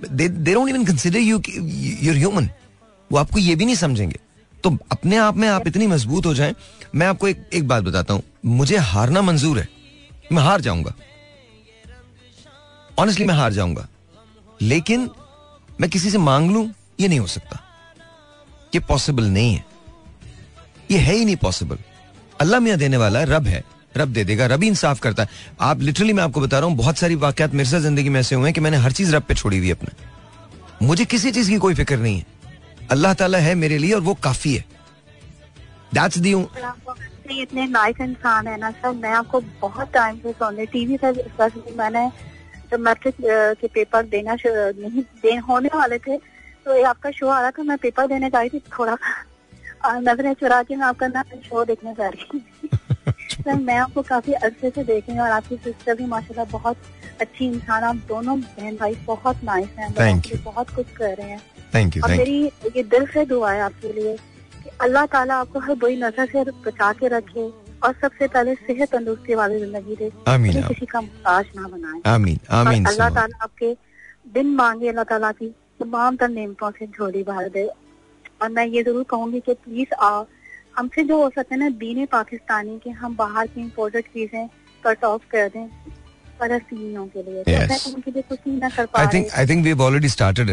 They consider you you're human वो आपको ये भी नहीं समझेंगे। तो अपने आप में आप इतनी मज़बूत हो जाएँ। मैं आपको एक एक बात बताता हूँ। मुझे हारना मंजूर है। मैं हार जाऊँगा। ऑनेस्टली मैं हार जाऊँगा। लेकिन मैं किसी से मांग लू, ये नहीं हो सकता। ये पॉसिबल नहीं है। ये है ही नहीं पॉसिबल अल्लाह मियाँ देने वाला है रब है। रब दे देगा, रब ही इंसाफ करता है। आप लिटरली मैं आपको बता रहा हूँ, बहुत सारी वाकयात मेरे साथ ज़िंदगी में ऐसे हुए हैं कि मैंने हर चीज़ रब पे छोड़ी हुई है अपने। मुझे किसी चीज़ की कोई फ़िक्र नहीं है। अल्लाह ताला है मेरे लिए और वो काफ़ी है। दैट्स दी आप इतने नाइस इंसान है ना सर, मैं आपको बहुत टाइम से सुन रही टीवी पर मैंने जब मैट्रिक के पेपर देना नहीं, दे होने वाले थे। तो ये आपका शो आ रहा था मैं पेपर देने जा रही थी थोड़ा। और नज़रें चुरा के मैं आपका ना शो देखने जा रही थी। सर मैं आपको काफ़ी अरसे से देख रही हूँ और आपकी सिस्टर भी माशाल्लाह बहुत अच्छी इंसान आप दोनों बहन भाई बहुत नाइस हैं. बहुत कुछ कर रहे हैं। थैंक यू और मेरी ये दिल से दुआ है आपके लिए कि अल्लाह ताला आपको हर बुरी नज़र से बचा के रखे और सबसे पहले सेहत तंदुरुस्ती वाली ज़िंदगी दे। आमीन, किसी का मुहताज ना बनाए। आमीन आमीन अल्लाह। ताला आपके दिन मांगे अल्लाह ताला की। तमाम तर नेमतों से झोली भर दे। और मैं ये ज़रूर कहूँगी कि प्लीज़ आओ। हमसे जो हो सकता है ना दीन पाकिस्तानी के हम बाहर की इम्पोर्टेड चीज़ें कट ऑफ़ कर दें फलस्तीनियों के लिए।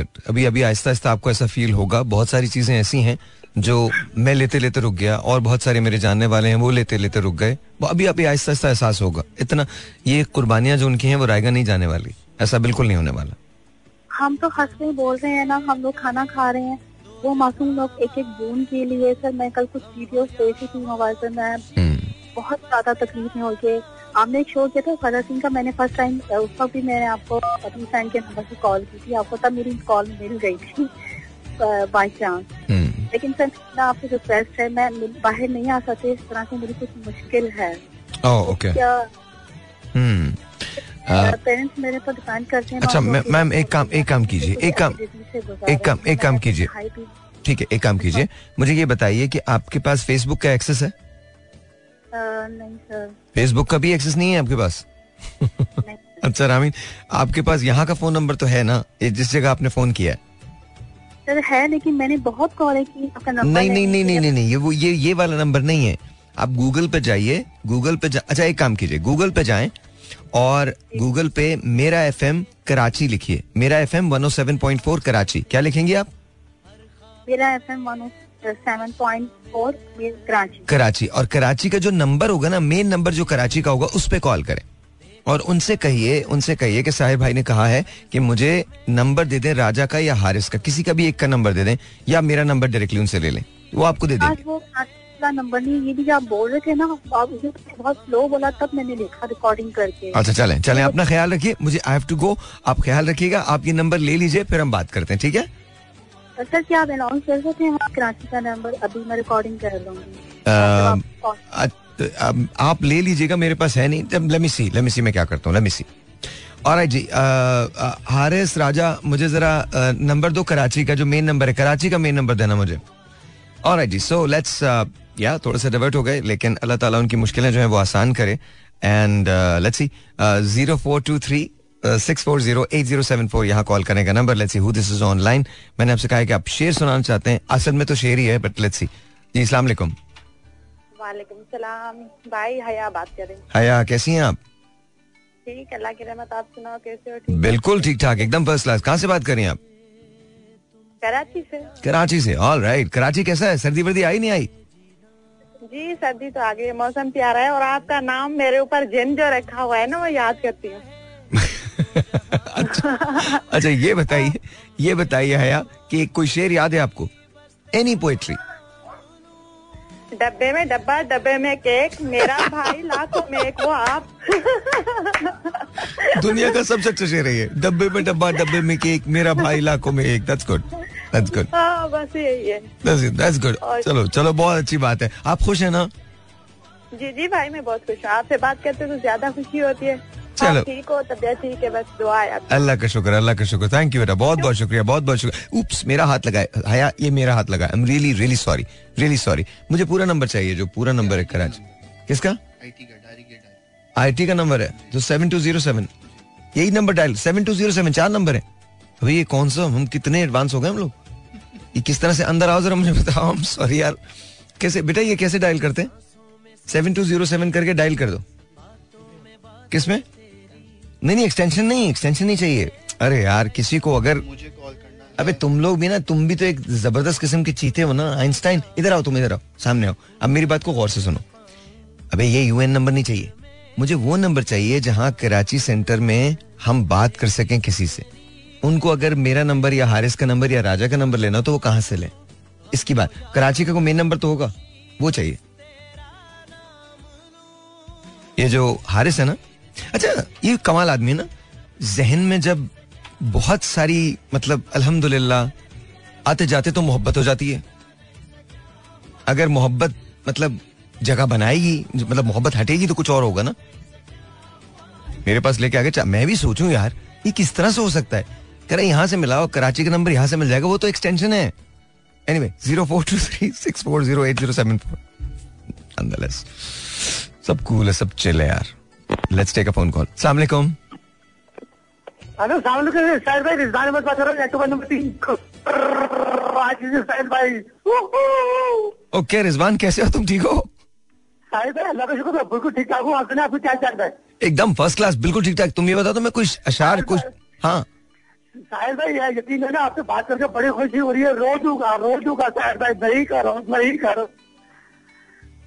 तो अभी अभी आहिस्ता आहिस्ता आपको ऐसा फील होगा। बहुत सारी चीज़ें ऐसी हैं जो मैं लेते लेते रुक गया और बहुत सारे मेरे जानने वाले हैं वो लेते लेते रुक गए। अभी अभी आहिस्ता आहिस्ता एहसास होगा। इतना ये कुर्बानियाँ जो उनकी हैं वो रायगा नहीं जाने वाली। ऐसा बिल्कुल नहीं होने वाला। हम तो हंस रहे बोल रहे हैं ना हम लोग खाना खा रहे हैं। वो मासूम लोग एक एक बूंद के लिए सर मैं कल कुछ वीडियो देखी थी मोबाइल पर मैं। हम्म, बहुत ज़्यादा तकलीफ़ में हो गए। आपने एक शो किया था फरा सिंह का मैंने फ़र्स्ट टाइम उस वक्त भी मैंने आपको अपनी फ्रेंड के नंबर से कॉल की थी। आपको तब मेरी कॉल मिल गई थी [LAUGHS] बाई चांस हम्म, लेकिन सर मेरा आपसे रिक्वेस्ट है मैं बाहर नहीं आ सकती इस तरह से मेरी कुछ मुश्किल है। ओके क्या हम्म। पेरेंट्स मेरे पर डिपेंड करते हैं अच्छा, मैम- एक काम- एक काम कीजिए, एक काम- एक काम- एक काम कीजिए। ठीक है एक काम कीजिए। मुझे ये बताइए कि आपके पास फेसबुक का एक्सेस है? नहीं सर फेसबुक का भी एक्सेस नहीं है आपके पास? [LAUGHS] अच्छा रामीन आपके पास यहाँ का फ़ोन नंबर तो है ना? ये जिस जगह आपने फ़ोन किया है। सर है लेकिन मैंने बहुत कॉल की आपका नंबर नहीं नहीं। नहीं नहीं नहीं ये वो ये ये वाला नंबर नहीं है। आप गूगल पे जाइए गूगल पे जा, अच्छा एक काम कीजिए गूगल पे जाएँ और गूगल पे मेरा एफएम कराची लिखिए। मेरा F M one seven point four Karachi. क्या लिखेंगे आप? मेरा F M one seven point four Karachi. Karachi. और कराची का जो नंबर होगा ना मेन नंबर जो कराची का होगा उस पर कॉल करें। और उनसे कहिए उनसे कहिए कि साहिर भाई ने कहा है कि मुझे नंबर दे दें राजा का या हारिस का। किसी का भी एक का नंबर दे दें या मेरा नंबर डायरेक्टली उनसे ले लें। वो आपको दे आज देंगे। का नंबर नहीं ये भी आप बोल रहे थे ना आप बहुत स्लो बोला तब मैंने लिखा रिकॉर्डिंग करके। अच्छा चलें चलें अपना ख्याल रखिए मुझे आई हैव टू गो आप ख्याल रखिएगा आप ये नंबर ले लीजिए फिर हम बात करते हैं ठीक है? सर क्या आप अनाउंस कर सकते हैं कराची का नंबर अभी मैं रिकॉर्डिंग कर लूँगी आप ले लीजिएगा मेरे पास है नहीं लेट मी सी लेट मी सी मैं क्या करता हूँ लेट मी सी और जी अ, अ, हारिस राजा मुझे जरा नंबर दो कराची का जो मेन नंबर है कराची का मेन नंबर देना मुझे। और जी सो लेट्स या थोड़ा सा डिवर्ट हो गए लेकिन अल्लाह ताला उनकी मुश्किलें जो है वो आसान करे। And let's see zero four two three six four zero eight zero seven four यहाँ कॉल करने का number let's see who this is online मैंने आपसे कहा है कि आप शेर सुनाना चाहते हैं असल में तो शेर ही है बट लेट्स सी जी अस्सलाम वालेकुम। वालेकुम सलाम। भाई हया बात करें। हया कैसी हैं आप? ठीक अल्लाह की रहमत आप सुनाओ कैसे हो? ठीक बिल्कुल ठीक ठाक एकदम फ़र्स्ट क्लास कहाँ से बात कर रही हैं आप? कराची से। कराची से ऑल राइट कराची कैसा है? सर्दी वर्दी आई नहीं आई? जी सर्दी तो आ गई है, मौसम प्यारा है और आपका नाम मेरे ऊपर जिन जो रखा हुआ है ना वो याद करती हूँ। [LAUGHS] अच्छा अच्छा ये बताइए ये बताइए हया कि कोई शेर याद है आपको? [LAUGHS] एनी पोएट्री डब्बे में डब्बा डब्बे में केक मेरा भाई लाखों में एक वो आप। दुनिया का सबसे अच्छा शेर है डब्बे में डब्बा डब्बे में केक मेरा भाई लाखों में एक दैट्स गुड दैट्स गुड [LAUGHS] हाँ बस यही है। दैट्स गुड चलो चलो बहुत अच्छी बात है। आप खुश हैं ना? जी जी भाई मैं बहुत खुश हूँ। आपसे बात करते तो ज़्यादा खुशी होती है। चलो। ठीक हो तबियत ठीक है बस दुआ है अल्लाह का शुक्र अल्लाह का शुक्र। थैंक यू बेटा। बहुत बहुत शुक्रिया बहुत बहुत शुक्रिया। उप्स मेरा हाथ लगा है हया ये मेरा हाथ लगा I am really really sorry really sorry मुझे पूरा नंबर चाहिए जो पूरा नंबर है कराची। किसका? आईटी का नंबर है जो सेवन टू ज़ीरो सेवन यही number dial seven two zero seven चार नंबर है। अभी ये कौन सा? हम कितने एडवांस हो गए हम लोग? ये किस तरह से अंदर आओ जरा मुझे बताओ। सॉरी यार। कैसे बेटा ये कैसे डायल करते हैं? सेवन टू ज़ीरो सेवन करके डायल कर दो। किसमें नहीं नहीं एक्सटेंशन नहीं एक्सटेंशन नहीं चाहिए। अरे यार किसी को अगर अबे तुम लोग भी ना तुम भी तो एक ज़बरदस्त किस्म के चीते हो ना आइंस्टाइन इधर आओ तुम इधर आओ सामने आओ। अब मेरी बात को गौर से सुनो। अबे ये यूएन नंबर नहीं चाहिए। मुझे वो नंबर चाहिए जहाँ कराची सेंटर में हम बात कर सकें किसी से। उनको अगर मेरा नंबर या हारिस का नंबर या राजा का नंबर लेना तो वो कहाँ से लें? इसकी बात। कराची का कोई मेन नंबर तो होगा? वो चाहिए। ये जो हारिस है ना? अच्छा ये कमाल आदमी है ना? जहन में जब बहुत सारी मतलब अल्हम्दुलिल्लाह आते जाते तो मोहब्बत हो जाती है। अगर मोहब्बत मतलब जगह बनाएगी मतलब मोहब्बत हटेगी तो कुछ और होगा ना? मेरे पास लेके आगे मैं भी सोचूं यार, ये किस तरह से हो सकता है? कह रहे यहाँ से मिलाओ कराची का नंबर यहाँ से मिल जाएगा वो तो एक्सटेंशन है। Anyway zero four two three six four zero eight zero seven four सब कूल है सब चिल है यार। Let's take a phone call अस्सलाम वालेकुम हेलो के साहिल भाई रिजवान अहमद बात कर रहा हूँ नंबर तीन आज से साहिल भाई ओके रिजवान कैसे हो? तुम ठीक हो? भाई अल्लाह का शुक्र है बिल्कुल ठीक ठाक हूँ। आप आपको क्या चल रहा है? एकदम फ़र्स्ट क्लास बिल्कुल ठीक ठाक। तुम ये बताओ तो मैं कुछ अशार कुछ हाँ। साहिल भाई यार यकीन है ना आपसे बात करके बड़ी खुशी हो रही है। रो दूँगा रो दूँगा साहिल भाई नहीं करो नहीं करो।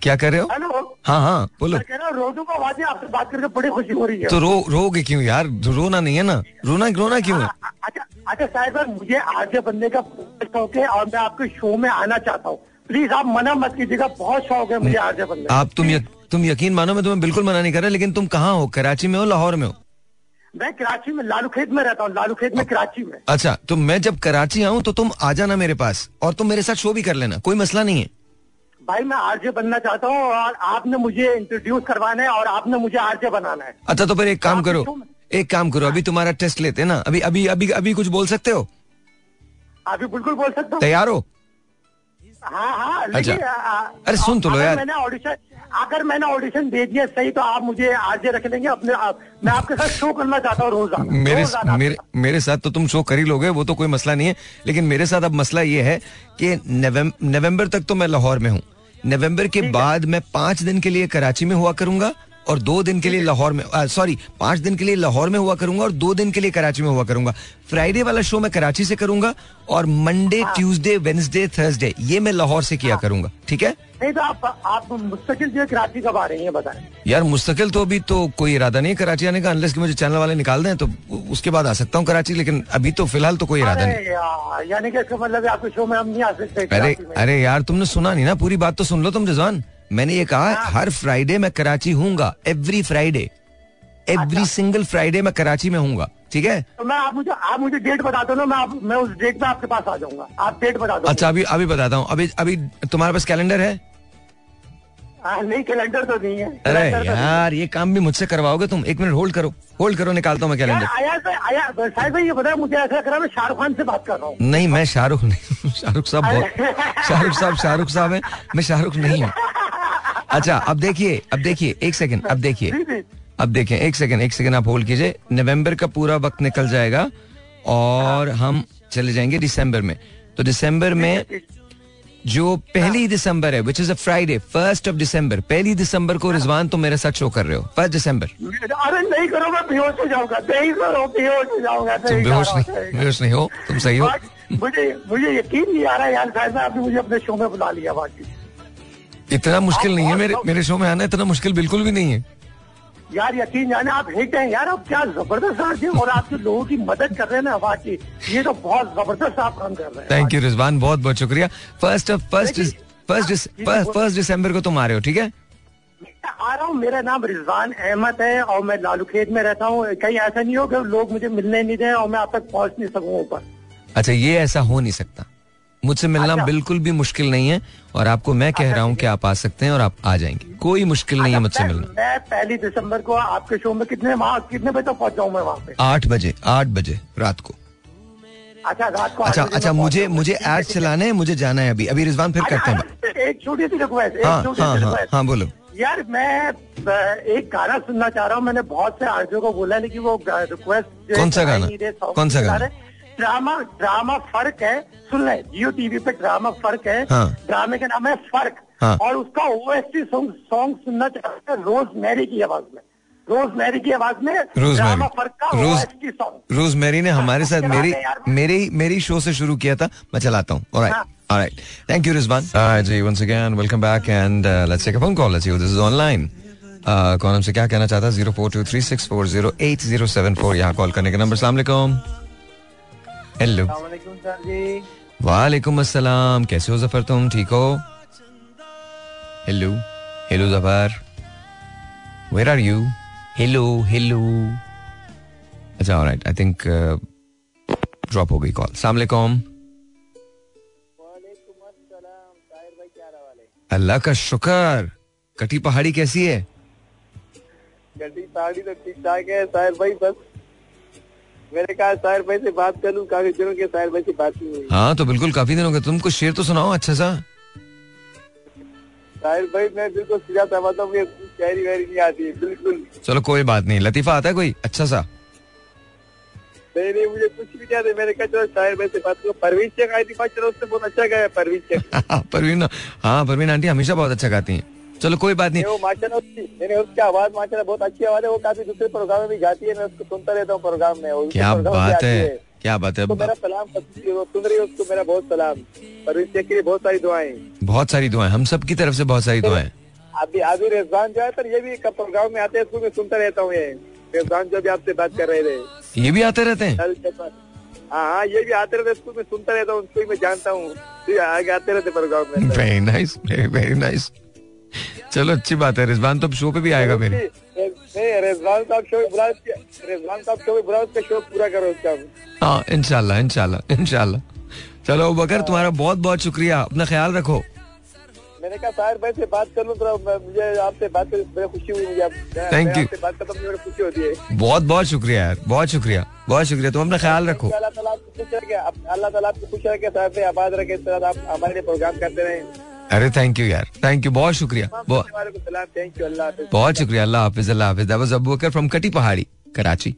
क्या कर रहे हो? हेलो? हाँ हाँ बोलो। कह रहा हूँ रो दूँगा वादी आपसे बात करके बड़ी खुशी हो रही है। तो रो रोगे क्यों यार? रोना नहीं है ना। रोना रोना क्यों है? हाँ, अच्छा अच्छा साहिल भाई मुझे आज बनने का शौक है और मैं आपके शो में आना चाहता हूँ। प्लीज़ आप मना मत कीजिएगा बहुत शौक है मुझे आज बनने का। आप तुम तुम यकीन मानो मैं तुम्हें बिल्कुल मना नहीं कर रहा लेकिन तुम कहाँ हो? कराची में हो लाहौर में हो? मैं कराची में लालू खेत में रहता हूँ लालू खेत में कराची में। अच्छा तो मैं जब कराची आऊँ तो तुम आ जाना मेरे पास और तुम मेरे साथ शो भी कर लेना कोई मसला नहीं है। भाई मैं आरजे बनना चाहता हूँ और आपने मुझे इंट्रोड्यूस करवाना है और आपने मुझे आरजे बनाना है। अच्छा तो फिर एक काम करो एक काम करो अभी तुम्हारा टेस्ट लेते हैं ना अभी अभी अभी अभी कुछ बोल सकते हो? अभी बिल्कुल बोल सकता हूँ। तैयार हो? हाँ हाँ अच्छा। अरे सुन तो लो यार। मैंने ऑडिशन अगर मैंने ऑडिशन दे दिया सही तो आप मुझे आज रख लेंगे अपने आप, मैं आपके साथ शो करना चाहता हूँ रोज़ाना। मेरे रोज़ाना मेरे मेरे साथ तो तुम शो कर ही लोगे वो तो कोई मसला नहीं है। लेकिन मेरे साथ अब मसला ये है कि नवंबर तक तो मैं लाहौर में हूँ। नवंबर के बाद मैं पाँच दिन के लिए कराची में हुआ करूँगा। और दो दिन के लिए लाहौर में सॉरी पाँच दिन के लिए लाहौर में हुआ करूँगा और दो दिन के लिए कराची में हुआ करूँगा। फ्राइडे वाला शो मैं कराची से करूँगा और मंडे ट्यूसडे वेंसडे थर्सडे ये मैं लाहौर से किया करूँगा ठीक है? नहीं तो आप आप मुस्तकिल जो है कराची कब आ रहे हैं बताएँ। यार मुस्तकिल तो अभी तो कोई इरादा नहीं है कराची आने का अनलेस कि मुझे चैनल वाले निकाल दें तो उसके बाद आ सकता हूँ कराची लेकिन अभी तो फ़िलहाल तो कोई इरादा नहीं। यानी कि इसका मतलब आपके शो में हम नहीं आ सकते अरे अरे यार तुमने सुना नहीं ना पूरी बात तो सुन लो तुम रिजवान। मैंने ये कहा हर फ्राइडे मैं कराची हूँ every Friday every single Friday मैं कराची में हूँगा ठीक है? तो मैं आप मुझे आप मुझे डेट बता दो ना मैं आप, मैं उस डेट पे आपके पास आ जाऊँगा। आप डेट बता दो। अच्छा अभी अभी बताता हूँ। अभी अभी तुम्हारे पास कैलेंडर है हाँ, नहीं कैलेंडर तो नहीं है। अरे तो है। यार ये काम भी मुझसे करवाओगे तुम। एक मिनट होल्ड करो। होल्ड करो निकालता हूँ मैं कैलेंडर आया आया भाई ये बताया मुझे ऐसा है मैं शाहरुख खान से बात कर रहा हूँ। नहीं मैं शाहरुख नहीं शाहरुख साहब बहुत शाहरुख साहब शाहरुख साहब है। मैं शाहरुख नहीं हूँ। अच्छा अब देखिए अब देखिए एक सेकंड अब देखिए। अब देखें एक सेकंड एक सेकंड आप होल्ड कीजिए। नवंबर का पूरा वक्त निकल जाएगा और हम चले जाएँगे दिसंबर में। तो दिसंबर में जो पहली दिसंबर है which is a Friday first of December पहली दिसंबर को रिजवान तुम मेरे साथ शो कर रहे हो फ़र्स्ट दिसंबर अरे नहीं करो मैं बेहोश हो जाऊँगा नहीं करो बेहोश हो जाऊँगा तुम बेहोश नहीं बेहोश नहीं हो तुम सही हो। मुझे मुझे यकीन नहीं आ रहा है यार साहब आपने मुझे अपने शो में बुला लिया बाकी इतना मुश्किल नहीं है मेरे मेरे शो में आना इतना मुश्किल बिल्कुल भी नहीं है। यार यकीन जाने आप हिट हैं यार आप क्या ज़बरदस्त आदमी और आपके लोगों की मदद कर रहे हैं ना बाकी ये तो बहुत ज़बरदस्त आप काम कर रहे हैं। थैंक यू रिजवान बहुत बहुत शुक्रिया। First of first first first December को तुम आ रहे हो ठीक है? मैं आ रहा हूँ मेरा नाम रिजवान अहमद है और मैं लालू खेत में रहता हूँ। कहीं ऐसा नहीं हो कि लोग मुझे मिलने नहीं दें और मैं आप तक पहुँच नहीं सकूँ ऊपर। अच्छा ये ऐसा हो नहीं सकता। मुझसे मिलना अच्छा। बिल्कुल भी मुश्किल नहीं है और आपको मैं कह रहा हूँ कि आप आ सकते हैं और आप आ जाएँगे। कोई मुश्किल नहीं है मुझसे मिलना। मैं पहली दिसंबर को आपके शो में कितने कितने बजे तक पहुँच जाऊँ मैं वहाँ पे? आठ बजे आठ बजे रात को। अच्छा रात को अच्छा अच्छा मुझे मुझे। एड चलाने हैं मुझे जाना है अभी। अभी रिजवान फिर अच्छा, करते हैं। अच्छा, एक छोटी सी रिक्वेस्ट हाँ हाँ हाँ हाँ बोलो। यार मैं एक गाना सुनना चाह रहा हूँ मैंने बहुत से आर्टियों को बोला लेकिन वो रिक्वेस्ट कौन सा गाना? कौन सा गाना? ड्रामा ड्रामा फ़र्क है सुन ले जियो टीवी पे ड्रामा फ़र्क है हाँ। ड्रामे का नाम है फ़र्क। हाँ। और उसका ओएसटी सॉन्ग सॉन्ग सुनना चाहता है रोज मैरी की आवाज़ में। रोज मैरी की आवाज़ में रोज ड्रामा मैरी फ़र्क का रोज ओएसटी सॉन्ग रोज मैरी ने हमारे साथ मेरी। मेरी मेरी शो से शुरू किया था। मैं चलाता हूँ। ऑलराइट हाँ। Alright thank you Rizwan ji once again welcome back and let's take a phone call let's see this is online कौन हमसे क्या कहना चाहता है? Zero four two three six four zero eight zero seven four यहाँ कॉल करने का नंबर सलाम हेलो वालेकुम अस्सलाम कैसे हो ज़फ़र तुम ठीक हो hello hello Zafar where are you hello hello अच्छा ऑलराइट आई थिंक ड्रॉप हो गई कॉल सलाम अलैकुम अल्लाह का शुक्र कटी पहाड़ी कैसी है गड्डी साड़ी तो ठीक ठाक है साहिर भाई बस मैंने कहा साहिर भाई से बात कर लूँ काफ़ी दिनों के साहिर भाई से बात नहीं हुई। हाँ तो बिल्कुल काफ़ी दिनों के तुम कुछ शेर तो सुनाओ अच्छा सा। साहिल भाई मैं बिल्कुल सीधा समझता हूँ मुझे शायरी वायरी नहीं आती है बिल्कुल। चलो कोई बात नहीं। लतीफा आता है कोई? अच्छा सा। नहीं नहीं मुझे कुछ भी नहीं आता। मैंने कहा चलो साहिल भाई से बात करो। परवीन चेक आई थी चलो उससे बहुत अच्छा गया परवीन [LAUGHS] परवीन हाँ परवीन आंटी हमेशा बहुत अच्छा गाती हैं। चलो कोई बात नहीं। वो माशाल्लाह उसकी मैंने उसकी आवाज़ माशाल्लाह बहुत अच्छी आवाज़ है वो काफ़ी दूसरे प्रोग्राम में भी गाती है मैं उसको सुनता रहता हूँ प्रोग्राम में क्या बात है क्या बात है। मेरा सलाम करती वो सुन रही उसको मेरा बहुत सलाम। परवीन चेक लिए बहुत सारी दुआएँ। बहुत सारी दुआएँ हम सब की तरफ़ से बहुत सारी दुआएँ। अभी अभी रिजवान जो है पर ये भी प्रोग्राम में आते हैं इसको मैं सुनता रहता हूँ ये। रिजवान जो भी आपसे बात कर रहे थे। ये भी आते रहते हैं। हाँ हाँ ये भी आते रहते इसको मैं सुनता रहता हूँ उसको मैं जानता हूँ। आगे आते रहते प्रोग्राम में। वेरी नाइस वेरी नाइस चलो अच्छी बात है। रिजवान तो शो पे भी आएगा मेरे नहीं रिजवान साहब शो बुला रिजवान साहब शो बुला उसका शो पूरा करो उसका। हाँ इनशाला इनशाला इनशाला चलो बकर तुम्हारा बहुत बहुत शुक्रिया। अपना ख्याल रखो। मैंने कहा साहिर भाई से बात कर लूँ थोड़ा मुझे आपसे बात कर बड़ी खुशी हुई मुझे। you. आपसे बात करता हूँ मुझे खुशी होती है। बहुत बहुत शुक्रिया यार बहुत शुक्रिया बहुत शुक्रिया। तुम अपना ख्याल रखो। अल्लाह ताला आपको खुश रखे अल्लाह ताला आपको खुश रखे साहब आबाद रखे आप हमारे लिए प्रोग्राम करते रहे। अरे थैंक यू यार। थैंक यू बहुत शुक्रिया। बहुत शुक्रिया अल्लाह हाफिज अल्लाह हाफिज। That was Abu Bakar from Kati Pahari Karachi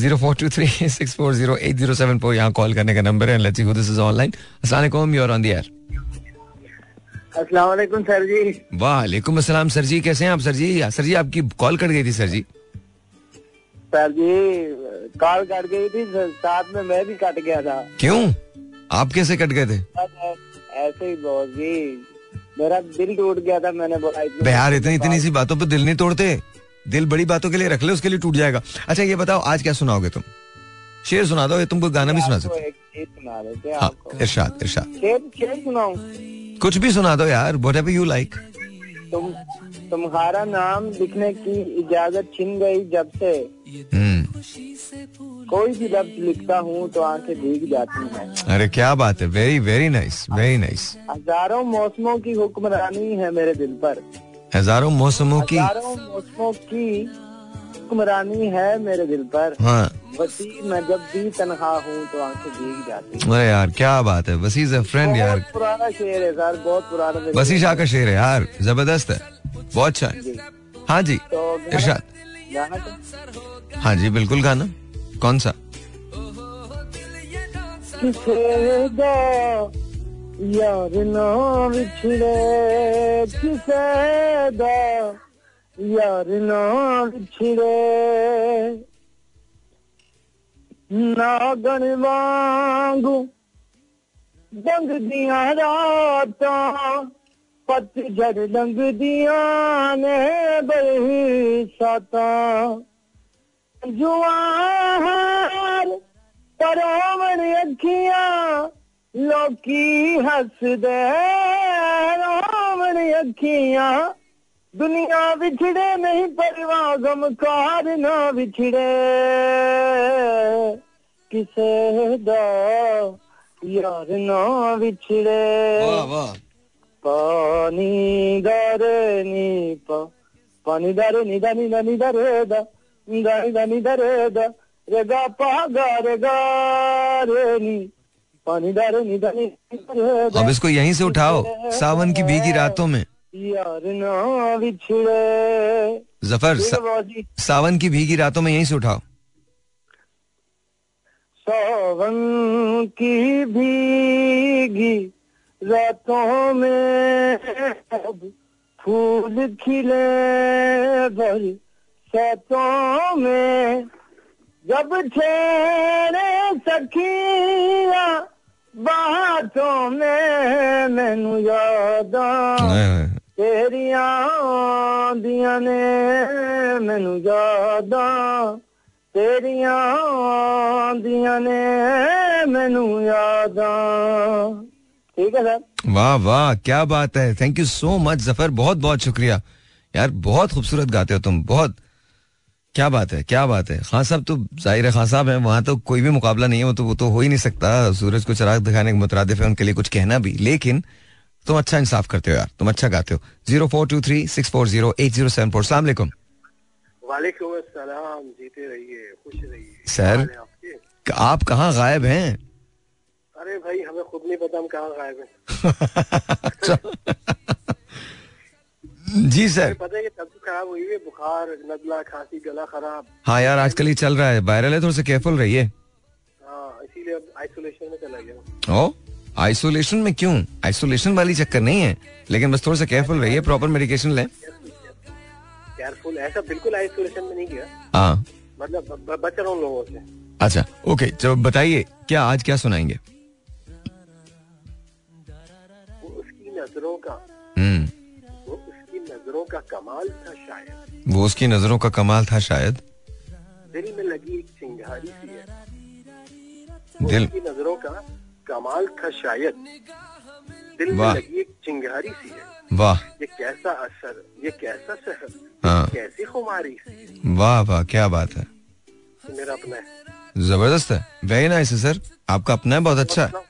zero four two three six four zero eight zero seven four यहाँ कॉल करने का नंबर है। Let's see this is online अस्सलाम you are on the air अस्सलाम वालेकुम सर जी। वालेकुम अस्सलाम सर जी कैसे हैं आप सर जी? सर जी आपकी कॉल कट गई थी sir ji. Sir ji call cut गई थी साथ में मैं भी कट गया था। क्यों? आप कैसे कट गए थे? ऐसे ही बहुत जी। मेरा दिल टूट गया था मैंने बोला यार इतनी इतनी सी बातों पर दिल नहीं तोड़ते। दिल बड़ी बातों के लिए रख ले उसके लिए टूट जाएगा। अच्छा ये बताओ आज क्या सुनाओगे तुम? शेर सुना दो ये तुमको गाना भी सुना सकते सुना हाँ इरशाद इरशाद। शेर शेर सुनाऊं? कुछ भी सुना दो यार वट एवर यू लाइक तुम तुम्हारा नाम लिखने की इजाज़त छिन गई जब से। कोई भी लफ्ज लिखता हूँ तो आँखें भीग जाती हैं। अरे क्या बात है very very nice very nice हज़ारों मौसमों की हुक्मरानी है मेरे दिल पर। हज़ारों मौसमों की। हज़ारों मौसमों की हुक्मरानी है मेरे दिल पर। हाँ। वसी मैं जब भी तनहा हूँ तो आँखें भीग जाती हैं। अरे यार क्या बात है वसी फ्रेंड यार। पुराना शेर है सर बहुत पुराना वसी शाह का शेर है यार ज़बरदस्त है बहुत अच्छा है। हाँ जी तो इरशाद। हाँ जी, बिल्कुल गाना। कौन सा? यार ना बिछड़े किसे दो? यार ना बिछड़े नागण वांगू दंग दिया रातां, पतझड़ लंघ दिया ने बरसातां जुआर परोमण अखियाँ लोकी हसदे रोमण अखियाँ। दुनिया बिछड़े नहीं परवाह गमकार ना बिछड़े। किसे दा यार ना बिछड़े। पानी दरे नी पा पानी दरे नी दा नी दा नी दा रे दा। गा रे गा रे नी पानी दरे नी दा नी दा रे दा अब इसको यहीं से उठाओ सावन की भीगी रातों में। यार ना बिछड़े। ज़फ़र सा, सावन की भीगी रातों में यहीं से उठाओ। सावन की भीगी रातों में अब फूल खिले खेतों में जब छेरे सखिया बातों में मैनु याद तेरिया ने मैनु याद तेरिया ने मैनू याद ठीक है सर? वाह वाह क्या बात है। Thank you so much Zafar. बहुत बहुत शुक्रिया। यार बहुत खूबसूरत गाते हो तुम बहुत। क्या बात है क्या बात है? खान साहब तो ज़ाहिर है खान साहब है वहाँ तो कोई भी मुकाबला नहीं है वो तो वो तो हो ही नहीं सकता। सूरज को चिराग दिखाने के मुतरादिफ है उनके लिए कुछ कहना भी। लेकिन तुम अच्छा इंसाफ करते हो यार तुम अच्छा गाते हो। Zero four two three six four zero eight zero seven four. सलाम वालेकुम। अस्सलाम जीते रहिए खुश रहिए। सर? आप कहाँ गायब हैं? अरे भाई हमें खुद नहीं पता हम कहाँ गायब हैं। [LAUGHS] जी सर। पता है कि तबीयत खराब हुई है बुखार नजला खांसी गला खराब। हाँ यार आजकल ही चल रहा है वायरल है थोड़ा सा केयरफुल रहिए। हाँ इसीलिए आइसोलेशन में चला गया ओ आइसोलेशन में क्यों? आइसोलेशन वाली चक्कर नहीं है लेकिन बस थोड़ा सा केयरफुल रहिए प्रॉपर मेडिकेशन लें। केयरफुल ऐसा बिल्कुल आइसोलेशन में नहीं गया हाँ। मतलब बच रहा हूँ लोगों से। अच्छा ओके चलो बताइए क्या आज क्या सुनाएँगे? उसकी नज़रों का। हम्म। नज़रों का कमाल था शायद। वो उसकी नज़रों का कमाल था शायद। दिल में लगी एक चिंगारी सी है। दिल उसकी नज़रों का कमाल था शायद। दिल में। लगी एक चिंगारी सी है। वाह। ये कैसा असर ये कैसा सहर हाँ। कैसी खुमारी वाह वाह क्या बात है। मेरा अपना है। ज़बरदस्त है। वेरी नाइस है सर। आपका अपना है बहुत अच्छा। है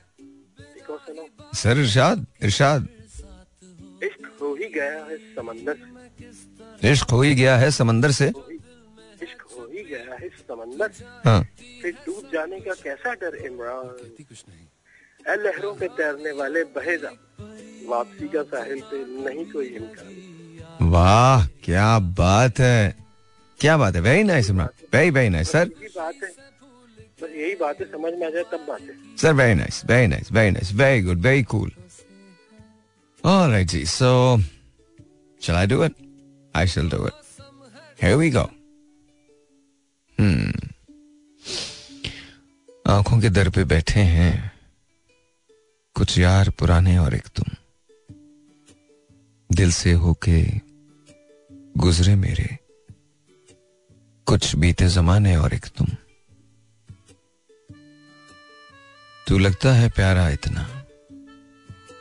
सर इरशाद इरशाद। गया है समंदर से। इश्क हो ही गया है समंदर से। इश्क हो ही गया है समंदर से। हाँ। फिर डूब जाने का कैसा डर इमरान? लहरों पे तैरने वाले बहे जा वापसी का साहिल पे नहीं कोई इम्कान वाह क्या बात है। क्या बात है very nice Imran. Very very nice sir यही बात है। बस यही बात है समझ में आ जाए तब बात है। Sir very nice very nice very nice very good very cool Alright, जी so shall I do it? I shall do it. Here we go. Hmm. आँखों के दर पे बैठे हैं कुछ यार पुराने और एक तुम दिल से होके गुजरे मेरे कुछ बीते जमाने और एक तुम तू लगता है प्यारा इतना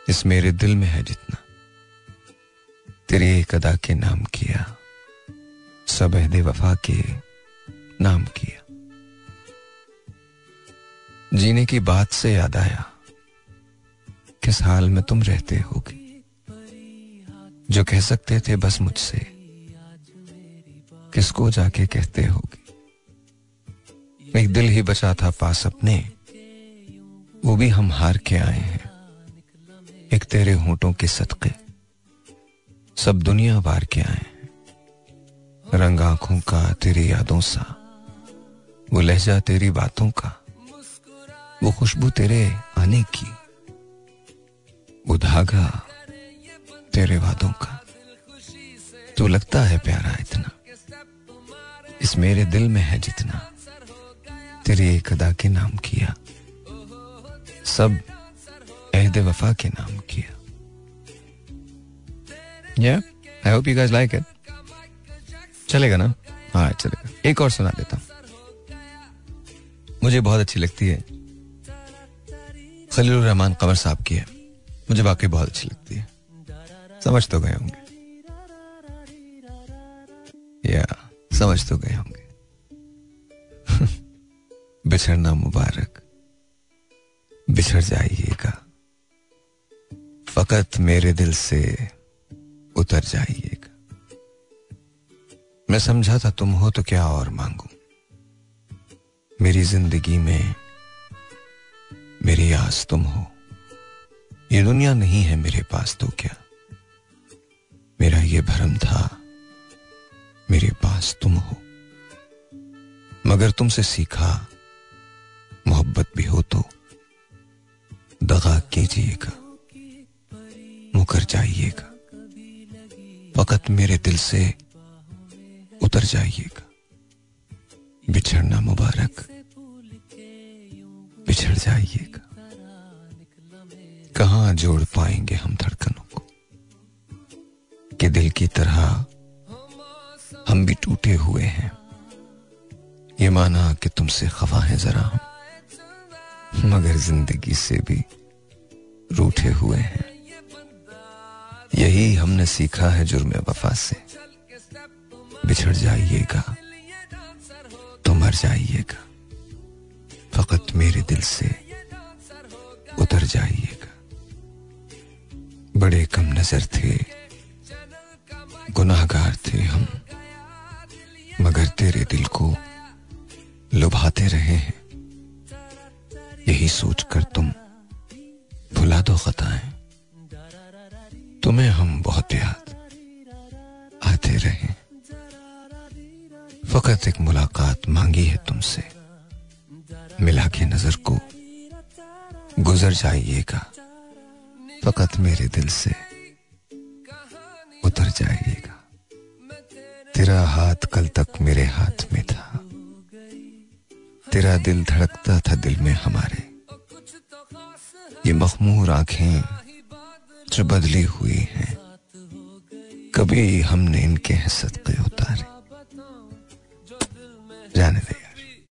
इस मेरे दिल में है जितना तेरी एक अदा के नाम किया। सब अहदे वफा के नाम किया। जीने की बात से याद आया किस हाल में तुम रहते होगे। जो कह सकते थे बस मुझसे, किसको जाके कहते होगे। एक दिल ही बचा था पास अपने, वो भी हम हार के आए हैं। एक तेरे होठों के सदके। सब दुनिया वार के आए। रंग आँखों का तेरी यादों सा, वो लहजा तेरी बातों का, वो खुशबू तेरे आने की, वो धागा तेरे वादों का। तू लगता है प्यारा इतना, इस मेरे दिल में है जितना, तेरी एक अदा के नाम किया, सब अहद वफा के नाम किया। I hope you guys like it चलेगा ना? हाँ चलेगा। एक और सुना देता हूँ। मुझे बहुत अच्छी लगती है। खलील रहमान कमर साहब की है। मुझे वाकई बहुत अच्छी लगती है। समझ तो गए होंगे। या समझ तो गए होंगे। [LAUGHS] बिछड़ना मुबारक। बिछड़ जाइएगा। फकत मेरे दिल से। उतर जाइएगा। मैं समझा था तुम हो तो क्या और मांगू? मेरी ज़िंदगी में मेरी आस तुम हो। ये दुनिया नहीं है मेरे पास तो क्या? मेरा ये भरम था, मेरे पास तुम हो। मगर तुमसे सीखा, मोहब्बत भी हो तो दगा कीजिएगा, मुकर जाइएगा। फकत मेरे दिल से उतर जाइएगा। बिछड़ना मुबारक। बिछड़ जाइएगा। कहाँ जोड़ पाएँगे हम धड़कनों को? कि दिल की तरह हम भी टूटे हुए हैं। ये माना कि तुमसे खफा है जरा हम। मगर ज़िंदगी से भी रूठे हुए हैं। यही हमने सीखा है जुर्म वफा से। बिछड़ जाइएगा तो मर जाइएगा। फकत मेरे दिल से उतर जाइएगा। बड़े कम नज़र थे, गुनाहगार थे हम। मगर तेरे दिल को लुभाते रहे हैं। यही सोचकर तुम भुला दो खताएँ। तुम्हें हम बहुत याद आते रहे। फकत एक मुलाकात मांगी है तुमसे। मिला के नज़र को गुजर जाइएगा। फकत मेरे दिल से उतर जाइएगा। तेरा हाथ कल तक मेरे हाथ में था। तेरा दिल धड़कता था दिल में हमारे। ये मखमूर आँखें जो बदली हुई हैं। कभी हमने इनके सदके उतारे। जाने दे।